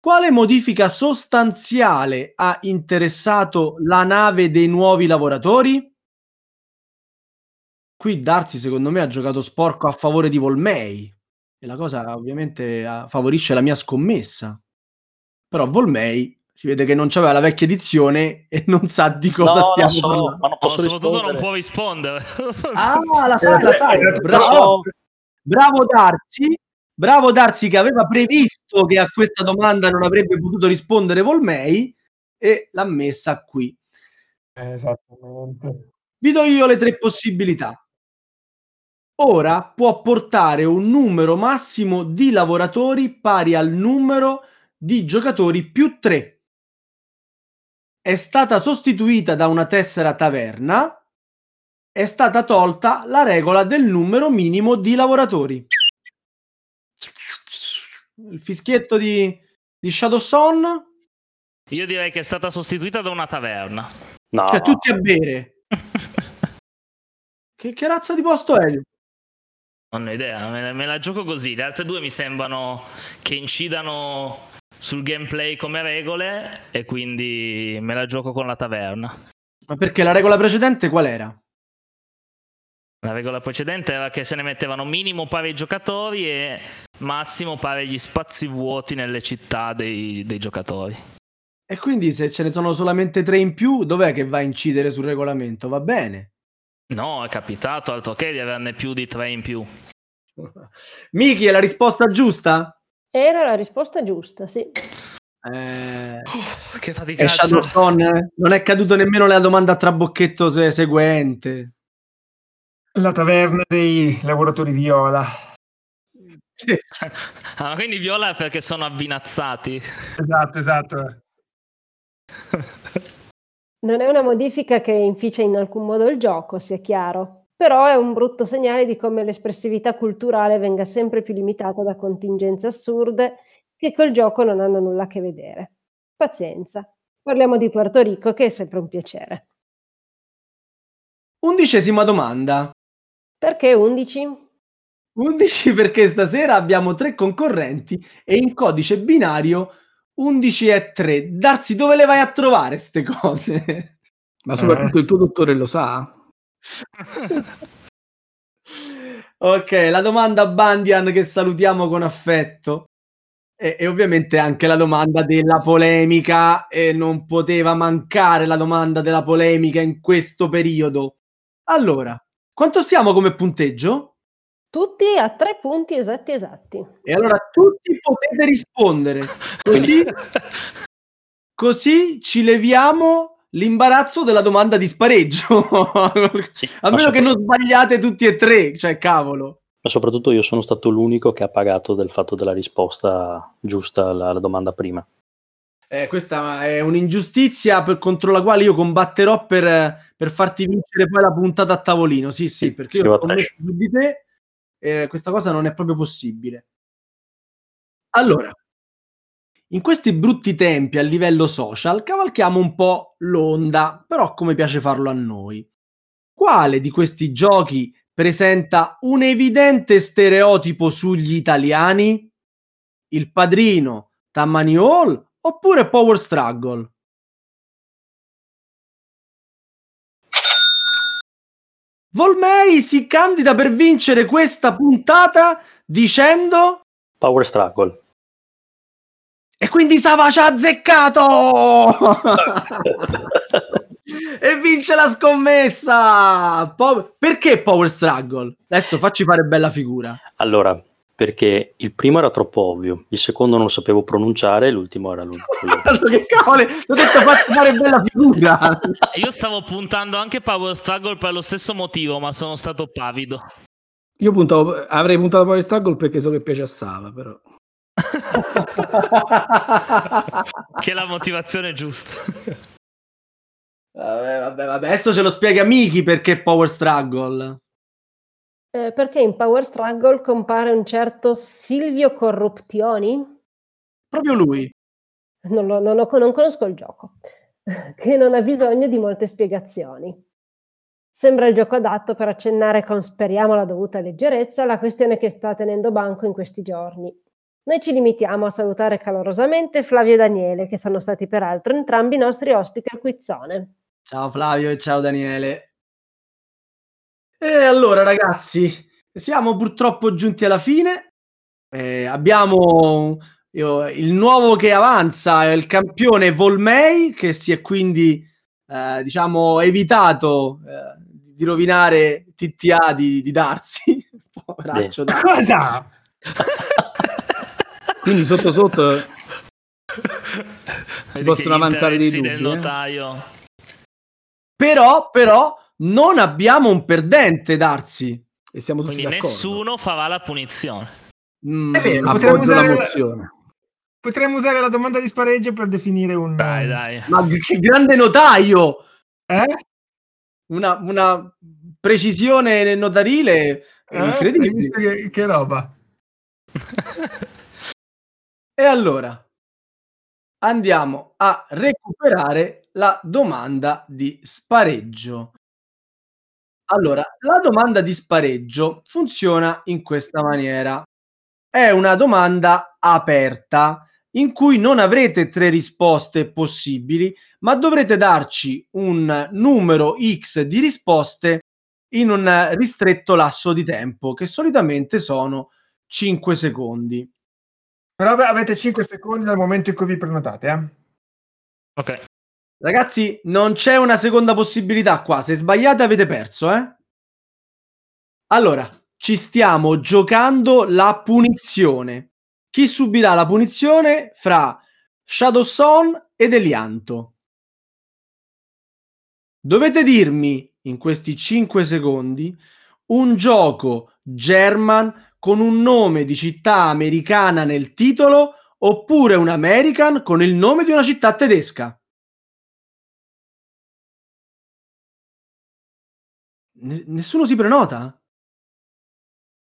Quale modifica sostanziale ha interessato la nave dei nuovi lavoratori? Qui Darsi secondo me ha giocato sporco a favore di Volmei e la cosa ovviamente favorisce la mia scommessa. Però Volmei si vede che non c'aveva la vecchia edizione e non sa di cosa no, stiamo so, parlando. Ma non posso no, soprattutto non può rispondere. ah, la sai, la sai. Bravo, bravo Darsi. Bravo Darsi che aveva previsto che a questa domanda non avrebbe potuto rispondere Volmei e l'ha messa qui. Esattamente. Vi do io le tre possibilità. Ora può portare un numero massimo di lavoratori pari al numero di giocatori più 3 è stata sostituita da una tessera taverna, è stata tolta la regola del numero minimo di lavoratori. Il fischietto di, di Shadowson. Io direi che è stata sostituita da una taverna. No. Cioè, tutti a bere. [laughs] che, che razza di posto è? Non ho idea, me, me la gioco così. Le altre due mi sembrano che incidano sul gameplay come regole e quindi me la gioco con la taverna. Ma perché la regola precedente qual era? La regola precedente era che se ne mettevano minimo pari giocatori e massimo pari gli spazi vuoti nelle città dei, dei giocatori. E quindi se ce ne sono solamente tre in più, dov'è che va a incidere sul regolamento? Va bene. No, è capitato altro che di averne più di tre in più. [laughs] Miki, è la risposta giusta? Era la risposta giusta, sì. Eh, oh, che fatica. non è caduto nemmeno la domanda trabocchetto se- seguente. La taverna dei lavoratori viola. Sì. Ah, quindi viola perché sono avvinazzati. Esatto, esatto. [laughs] non è una modifica che inficia in alcun modo il gioco, sia chiaro però è un brutto segnale di come l'espressività culturale venga sempre più limitata da contingenze assurde che col gioco non hanno nulla a che vedere. Pazienza. Parliamo di Puerto Rico, che è sempre un piacere. Undicesima domanda. Perché 11? 11 perché stasera abbiamo tre concorrenti e in codice binario 11 e 3. Darsi dove le vai a trovare queste cose? Ma soprattutto eh. il tuo dottore lo sa? Ok, la domanda Bandian che salutiamo con affetto. E, e, ovviamente anche la domanda della polemica, e non poteva mancare la domanda della polemica in questo periodo. Allora, quanto siamo come punteggio? Tutti a tre punti esatti esatti. E allora tutti potete rispondere. Così, così ci leviamo l'imbarazzo della domanda di spareggio. [laughs] Sì, a meno che non sbagliate tutti e tre, cioè cavolo. Ma soprattutto io sono stato l'unico che ha pagato del fatto della risposta giusta alla, alla domanda prima. Eh, questa è un'ingiustizia per, contro la quale io combatterò per, per, farti vincere poi la puntata a tavolino. Sì, sì, perché io ho scommesso su di te e questa cosa non è proprio possibile. Allora, in questi brutti tempi a livello social cavalchiamo un po' l'onda, però come piace farlo a noi. Quale di questi giochi presenta un evidente stereotipo sugli italiani? Il padrino, Tammany Hall oppure Power Struggle? Volmei si candida per vincere questa puntata dicendo Power Struggle. E quindi Sava ci ha azzeccato! [laughs] e vince la scommessa. Po- perché Power Struggle? Adesso facci fare bella figura. Allora, perché il primo era troppo ovvio, il secondo non lo sapevo pronunciare, l'ultimo era l'unico. [laughs] che cavolo, ho detto facci fare bella figura. [laughs] Io stavo puntando anche Power Struggle per lo stesso motivo, ma sono stato pavido. Io puntavo, avrei puntato Power Struggle perché so che piace a Sava, però. [laughs] che è la motivazione giusta. Vabbè, vabbè, vabbè, adesso ce lo spiega Miki perché Power Struggle. Eh, perché in Power Struggle compare un certo Silvio Corruptioni? Proprio lui. Non, lo, non, lo, non conosco il gioco, [laughs] che non ha bisogno di molte spiegazioni. Sembra il gioco adatto per accennare con speriamo la dovuta leggerezza la questione che sta tenendo banco in questi giorni. Noi ci limitiamo a salutare calorosamente Flavio e Daniele, che sono stati peraltro entrambi i nostri ospiti al Quizzone. Ciao Flavio e ciao Daniele. E allora ragazzi, siamo purtroppo giunti alla fine. Eh, abbiamo io, il nuovo che avanza, il campione Volmei, che si è quindi eh, diciamo evitato eh, di rovinare TTA di, di Darsi. [laughs] Poveraccio, Cosa? [laughs] quindi sotto sotto si possono avanzare dei dubbi. Del eh? notaio. Però, però, non abbiamo un perdente, Darsi. E siamo tutti Quindi d'accordo. nessuno farà la punizione. Mm, È vero, potremmo usare, la, potremmo usare la domanda di spareggio per definire un... Dai, dai. Ma che grande notaio! Eh? Una, una precisione notarile eh? incredibile. Che, che roba. [laughs] e allora, andiamo a recuperare la domanda di spareggio. Allora, la domanda di spareggio funziona in questa maniera. È una domanda aperta in cui non avrete tre risposte possibili, ma dovrete darci un numero X di risposte in un ristretto lasso di tempo, che solitamente sono 5 secondi. Però avete 5 secondi dal momento in cui vi prenotate, eh? Ok. Ragazzi, non c'è una seconda possibilità qua. Se sbagliate avete perso, eh? Allora, ci stiamo giocando la punizione. Chi subirà la punizione fra Shadowson ed Elianto? Dovete dirmi in questi 5 secondi un gioco German con un nome di città americana nel titolo oppure un American con il nome di una città tedesca. nessuno si prenota?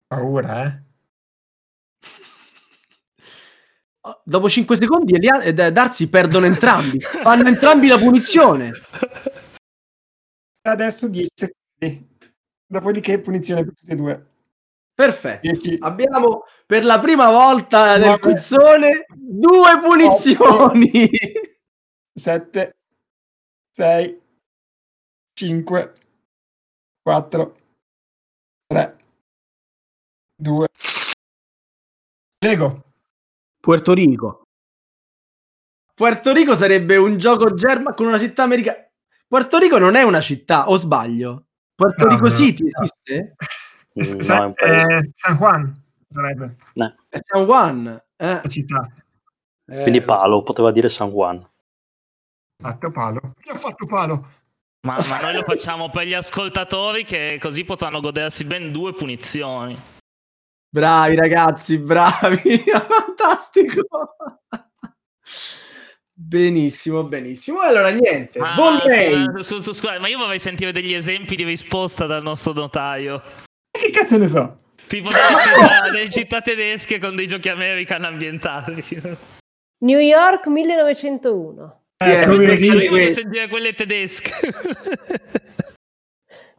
Paura, eh? [laughs] Oh, dopo 5 secondi Elia- eh, Darsi perdono entrambi. Fanno entrambi la punizione. Adesso 10 secondi. Dopodiché punizione per tutti e due. Perfetto. Abbiamo per la prima volta nel quizzone due punizioni. 7, 6, 5, 4, 3, 2. Lego. Puerto Rico. Puerto Rico sarebbe un gioco germa con una città americana. Puerto Rico non è una città, o sbaglio? Puerto no, Rico no, City no. esiste? [laughs] Mm, Sa- eh, San Juan sarebbe. No. È San Juan. Eh. La città. Eh, Quindi Palo, poteva dire San Juan. Fatto Palo. Chi ha fatto Palo? Ma, ma noi lo facciamo per gli ascoltatori che così potranno godersi ben due punizioni. Bravi ragazzi, bravi, [laughs] fantastico. Benissimo, benissimo. Allora, niente. Ma, Volney. Scusa, scusa, ma io vorrei sentire degli esempi di risposta dal nostro notaio. Che cazzo ne so? Tipo delle città, delle città tedesche con dei giochi American ambientati. New York 1901. Eh, eh, io voglio sentire quelle tedesche.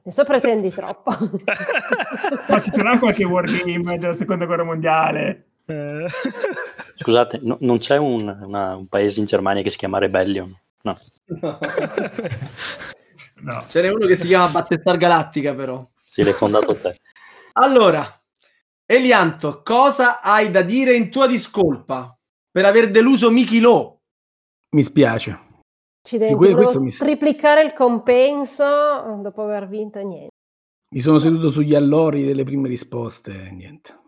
Adesso pretendi troppo. [laughs] Ma ci sarà qualche wargame della seconda guerra mondiale? Eh. Scusate, no, non c'è un, una, un, paese in Germania che si chiama Rebellion? No. [laughs] no. Ce n'è uno che si chiama Battestar Galattica, però. Sì, l'hai fondato te. [laughs] Allora, Elianto, cosa hai da dire in tua discolpa per aver deluso Miki Lo? Mi spiace. Ci mi... triplicare il compenso dopo aver vinto niente. Mi sono seduto sugli allori delle prime risposte e niente.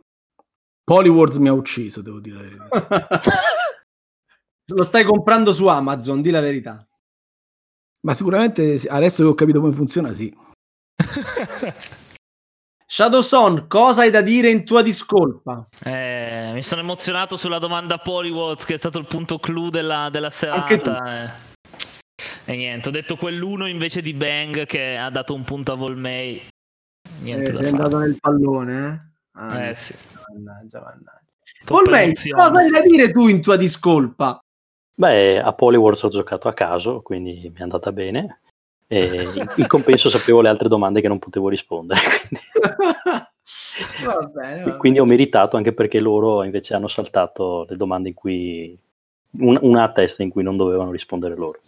Polywords mi ha ucciso, devo dire la verità. [laughs] Lo stai comprando su Amazon, di la verità. Ma sicuramente adesso che ho capito come funziona, sì. [laughs] Shadowson, cosa hai da dire in tua discolpa? Eh, mi sono emozionato sulla domanda Polywords, che è stato il punto clou della, della serata. Eh. E niente, ho detto quell'uno invece di Bang che ha dato un punto a Volmei. Niente eh, sei andato nel pallone, eh? Ah, eh sì. Mannaggia, mannaggia. Volmei, cosa hai da dire tu in tua discolpa? Beh, a Polywars ho giocato a caso, quindi mi è andata bene. E in compenso sapevo le altre domande che non potevo rispondere. [laughs] va bene, va quindi ho meritato anche perché loro invece hanno saltato le domande in cui una a testa in cui non dovevano rispondere loro.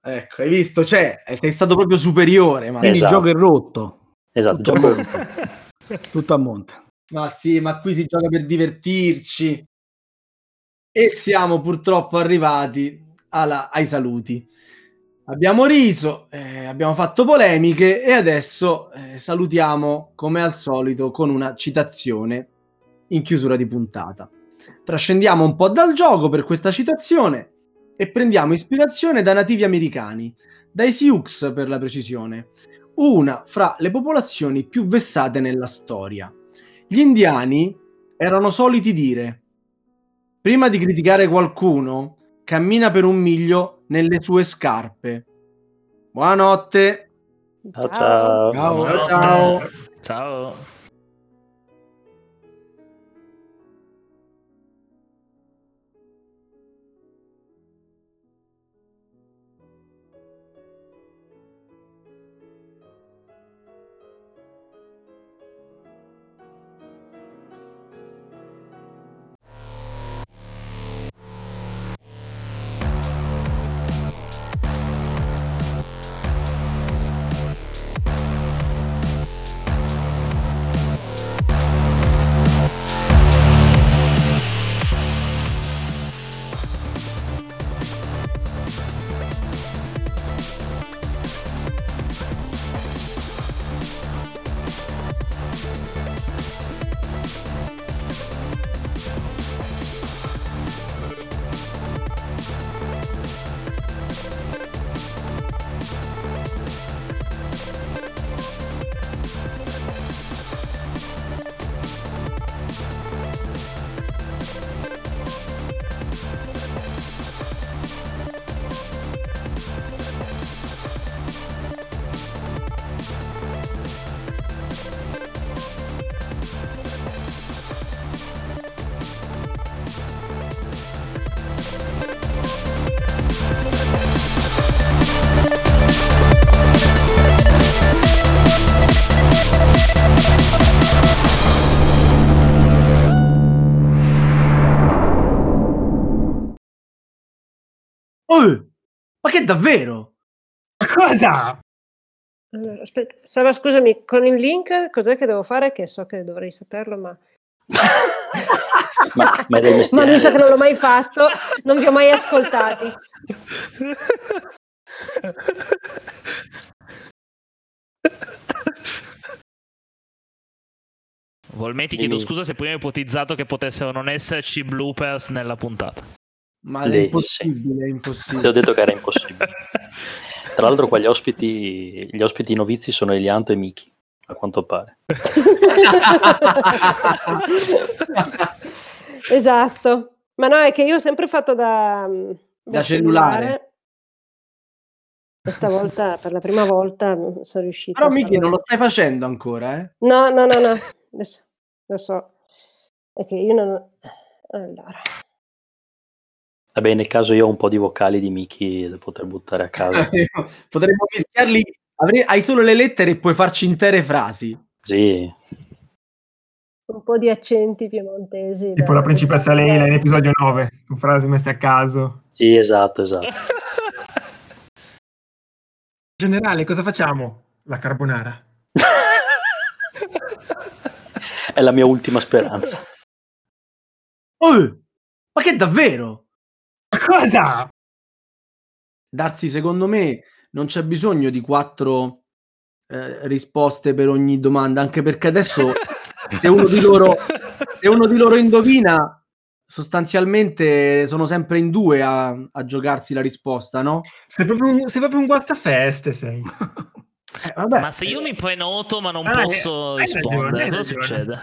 Ecco, hai visto? Cioè, sei stato proprio superiore. Ma... Quindi esatto. il gioco è rotto. Esatto, Tutto, gioco... a monte. Tutto a monte. Ma sì, ma qui si gioca per divertirci. E siamo purtroppo arrivati alla, ai saluti. Abbiamo riso, eh, abbiamo fatto polemiche e adesso eh, salutiamo come al solito con una citazione in chiusura di puntata. Trascendiamo un po' dal gioco per questa citazione e prendiamo ispirazione da nativi americani, dai Sioux per la precisione, una fra le popolazioni più vessate nella storia. Gli indiani erano soliti dire: Prima di criticare qualcuno, cammina per un miglio nelle sue scarpe. Buonanotte. Ciao ciao. Ciao. ciao. ciao. Davvero? Cosa? Allora, aspetta, Sara, scusami, con il link cos'è che devo fare? Che so che dovrei saperlo, ma... ma, ma, [laughs] ma visto che non l'ho mai fatto, non vi ho mai ascoltati. Volmetti, chiedo scusa se prima ho ipotizzato che potessero non esserci bloopers nella puntata. Ma è impossibile, è impossibile. Ti ho detto che era impossibile. [laughs] Tra l'altro qua gli ospiti, gli ospiti novizi sono Elianto e Miki, a quanto pare. [laughs] esatto. Ma no, è che io ho sempre fatto da, da, da cellulare. cellulare. Questa volta, per la prima volta, sono riuscito. Però Miki non lo stai facendo ancora, eh? No, no, no, no. Adesso lo so. È che io non... Allora... Vabbè, nel caso io ho un po' di vocali di Miki da poter buttare a casa. [laughs] Potremmo mischiarli. Avrei, hai solo le lettere e puoi farci intere frasi. Sì. Un po' di accenti piemontesi. Tipo la principessa Leila in episodio 9, con frasi messe a caso. Sì, esatto, esatto. Generale, cosa facciamo? La carbonara. [laughs] È la mia ultima speranza. Oh, ma che davvero? Cosa? Darsi, secondo me, non c'è bisogno di quattro eh, risposte per ogni domanda, anche perché adesso se uno di loro, se uno di loro indovina, sostanzialmente sono sempre in due a, a giocarsi la risposta, no? Sei proprio un, sei proprio un guastafeste, sei. [laughs] eh, ma se io mi prenoto ma non ah, posso rispondere, cosa succede?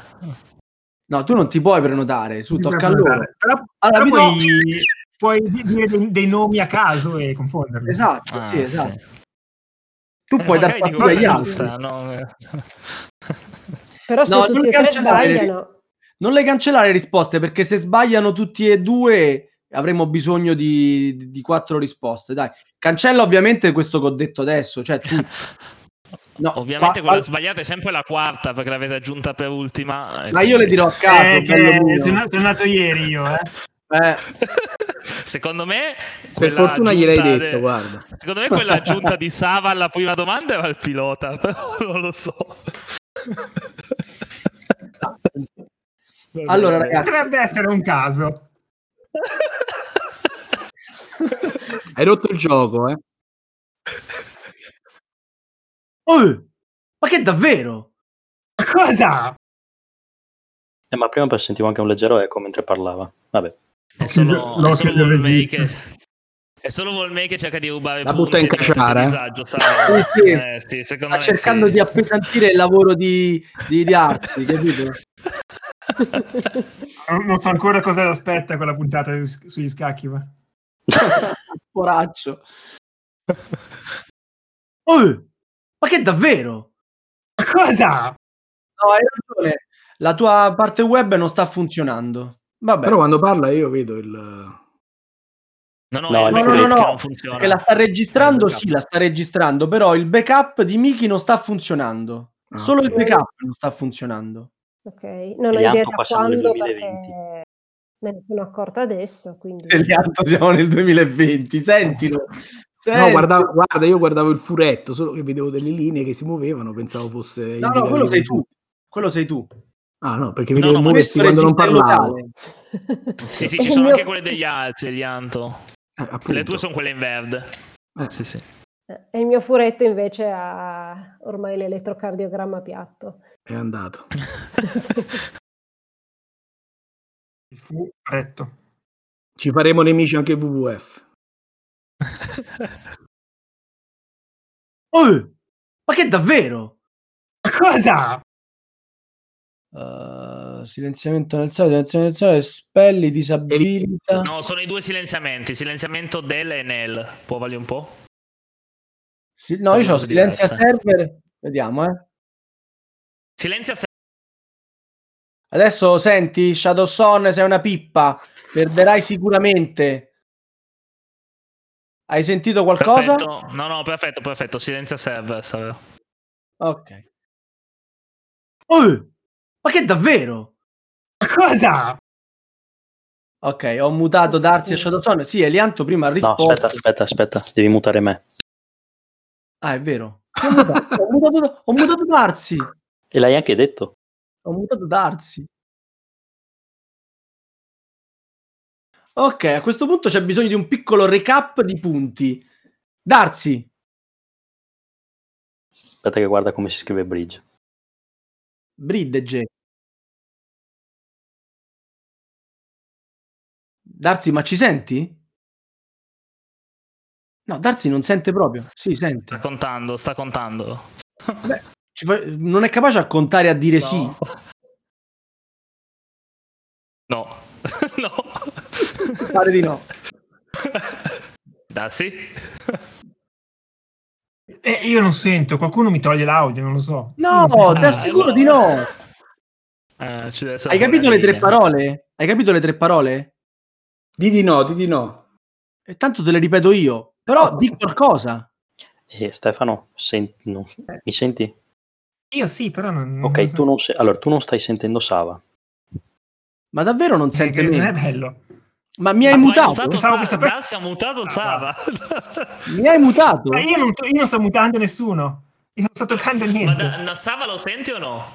No, tu non ti puoi prenotare, su, tocca a loro. Però, allora, però puoi, puoi dire dei, dei, nomi a caso e confonderli. Esatto, ah, sì, esatto. Sì. Tu eh, puoi dar fastidio agli altri. No? Però se no, tutti e tre sbagliano... Non le cancellare le risposte, perché se sbagliano tutti e due avremo bisogno di, di, di quattro risposte. Dai, cancella ovviamente questo che ho detto adesso. Cioè, tu... [laughs] No, Ovviamente qua, quella sbagliata è sempre la quarta perché l'avete aggiunta per ultima. Ma quindi... io le dirò a caso. Eh, sono, sono nato ieri io, eh. Eh. [laughs] Secondo me, per fortuna gliel'hai detto, de... guarda. Secondo me quella aggiunta di Sava alla prima domanda era il pilota, [laughs] però non lo so. [laughs] allora, ragazzi, potrebbe essere un caso. Hai rotto il gioco, eh? Oh, ma che davvero? Cosa? Eh, ma prima sentivo anche un leggero eco mentre parlava. Vabbè. È solo, è solo Volmei che, è solo Volmei che cerca di rubare la butta in cacciare. Disagio, sì, sì. Eh, sì, Sta cercando di appesantire il lavoro di, di, di Arzi, capito? non so ancora cosa aspetta quella puntata sugli scacchi, ma... [laughs] Poraccio. Oh, ma che davvero? Cosa? No, hai ragione. La tua parte web non sta funzionando. Vabbè. Però quando parla io vedo il... No, no, no, no, no, no, non funziona. Che la sta registrando, sì, la sta registrando, però il backup di Miki non sta funzionando. Ah, Solo okay. il backup non sta funzionando. Ok, non ho idea da quando perché me ne sono accorta adesso. Quindi... Elianto siamo nel 2020, sentilo. [laughs] Senti. No, guarda, guarda, io guardavo il furetto, solo che vedevo delle linee che si muovevano, pensavo fosse... No, no, quello sei tu. Quello sei tu. Ah no, perché vedevo no, no, muoversi quando non parlavo. sì, sì, [laughs] ci sono anche quelle degli altri, Elianto. Eh, Le tue sono quelle in verde. Eh, sì, sì. E il mio furetto invece ha ormai l'elettrocardiogramma piatto. È andato. [laughs] Il furetto. Ci faremo nemici anche WWF. [laughs] oh, ma che davvero? Cosa? Uh, silenziamento nel sale, silenziamento nel sale, spelli, disabilita. No, sono i due silenziamenti, silenziamento del e nel. Può valere un po'? Sì, no, io ho silenzia server. Vediamo, eh. Silenzia server. Adesso senti, Shadow Son, sei una pippa. Perderai sicuramente. Hai sentito qualcosa? Perfetto. No, no, perfetto, perfetto. Silenzia server. Ok. Oh! Ma che davvero? Cosa? Ok, ho mutato Darsi e Shadowson. Sì, Elianto prima ha risposto. No, aspetta, aspetta, aspetta, devi mutare me. Ah, è vero. Ho mutato, ho mutato, ho mutato Darsi. E l'hai anche detto. Ho mutato Darsi. Ok, a questo punto c'è bisogno di un piccolo recap di punti. Darsi. Aspetta che guarda come si scrive bridge. Bridge. Darsi, ma ci senti? No, Darsi non sente proprio. Sì, sente. Sta contando, sta contando. Beh, fa... non è capace a contare a dire no. sì. No. [laughs] no. Pare di no. Darsi? Eh, io non sento, qualcuno mi toglie l'audio, non lo so. No, ti assicuro ah, di no. Eh, Hai capito le tre parole? Hai capito le tre parole? Di di no, di di no. E tanto te le ripeto io. Però oh. di qualcosa. Eh, Stefano, senti, non, mi senti? Io sì, però non... Ok, tu non, sei, allora, tu non stai sentendo Sava. Ma davvero non sente me? Non è bello. Ma mi hai Ma mutato? mutato Pensavo che sapessi... si è mutato Sava. [laughs] mi hai mutato? Ma io non, io non sto mutando nessuno. Io non sto toccando niente. Ma da, Sava lo senti o no?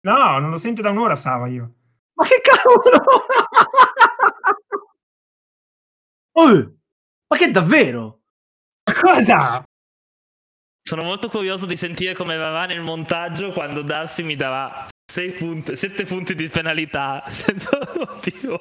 No, non lo sento da un'ora Sava io. Ma che cavolo? [laughs] oh, ma che davvero? Cosa? Sono molto curioso di sentire come va nel montaggio quando Darsi mi darà 6 punti, 7 punti di penalità [laughs] senza motivo.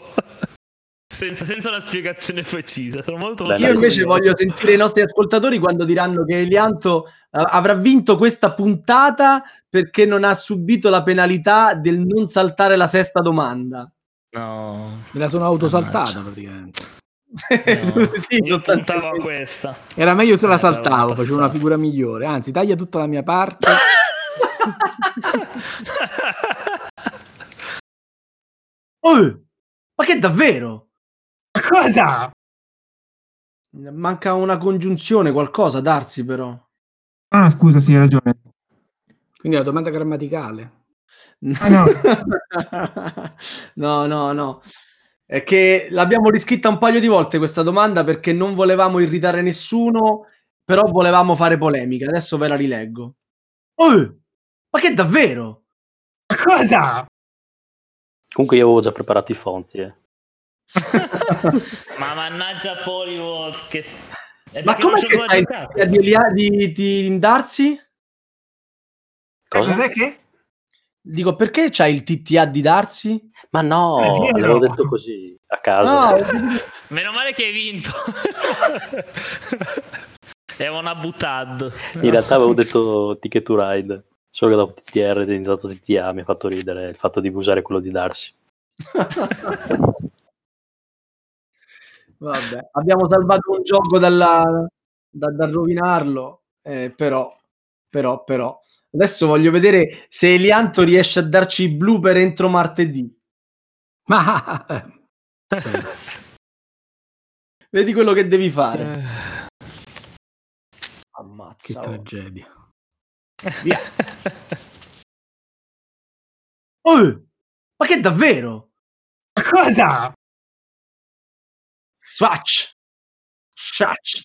Senza, senza, una spiegazione precisa. Sono molto, molto Io invece curioso. voglio sentire i nostri ascoltatori quando diranno che Elianto uh, avrà vinto questa puntata perché non ha subito la penalità del non saltare la sesta domanda. No, me la sono autosaltata praticamente. No, [laughs] sì, a questa. Era meglio se la saltavo, facevo una figura migliore. Anzi, taglia tutta la mia parte. [laughs] oh, ma che davvero? Cosa? Manca una congiunzione, qualcosa, darsi però. Ah, scusa, sì, hai ragione. Quindi la domanda grammaticale. Ah, no. [laughs] no, no, no. È che l'abbiamo riscritta un paio di volte questa domanda perché non volevamo irritare nessuno, però volevamo fare polemica. Adesso ve la rileggo. Oh, ma che davvero? Cosa? Comunque io avevo già preparato i fonti, eh. [laughs] ma mannaggia Polyworth che... Ma come che fai di, di, di Darsi? Cosa? Cos'è che? Dico, perché c'hai il TTA di Darsi? Ma no, l'avevo detto così, a caso. No. [laughs] Meno male che hai vinto. [laughs] È una buttad. In realtà avevo detto Ticket to Ride, solo che dopo TTR è diventato TTA, mi ha fatto ridere il fatto di usare quello di Darsi. [laughs] Vabbè, abbiamo salvato un gioco dalla, da, da rovinarlo, eh, però, però, però. Adesso voglio vedere se Elianto riesce a darci i blooper entro martedì. Ma [laughs] vedi quello che devi fare. Eh. Ammazza. Che oh. tragedia. Via. oh, ma che davvero? Cosa? Swatch. Swatch.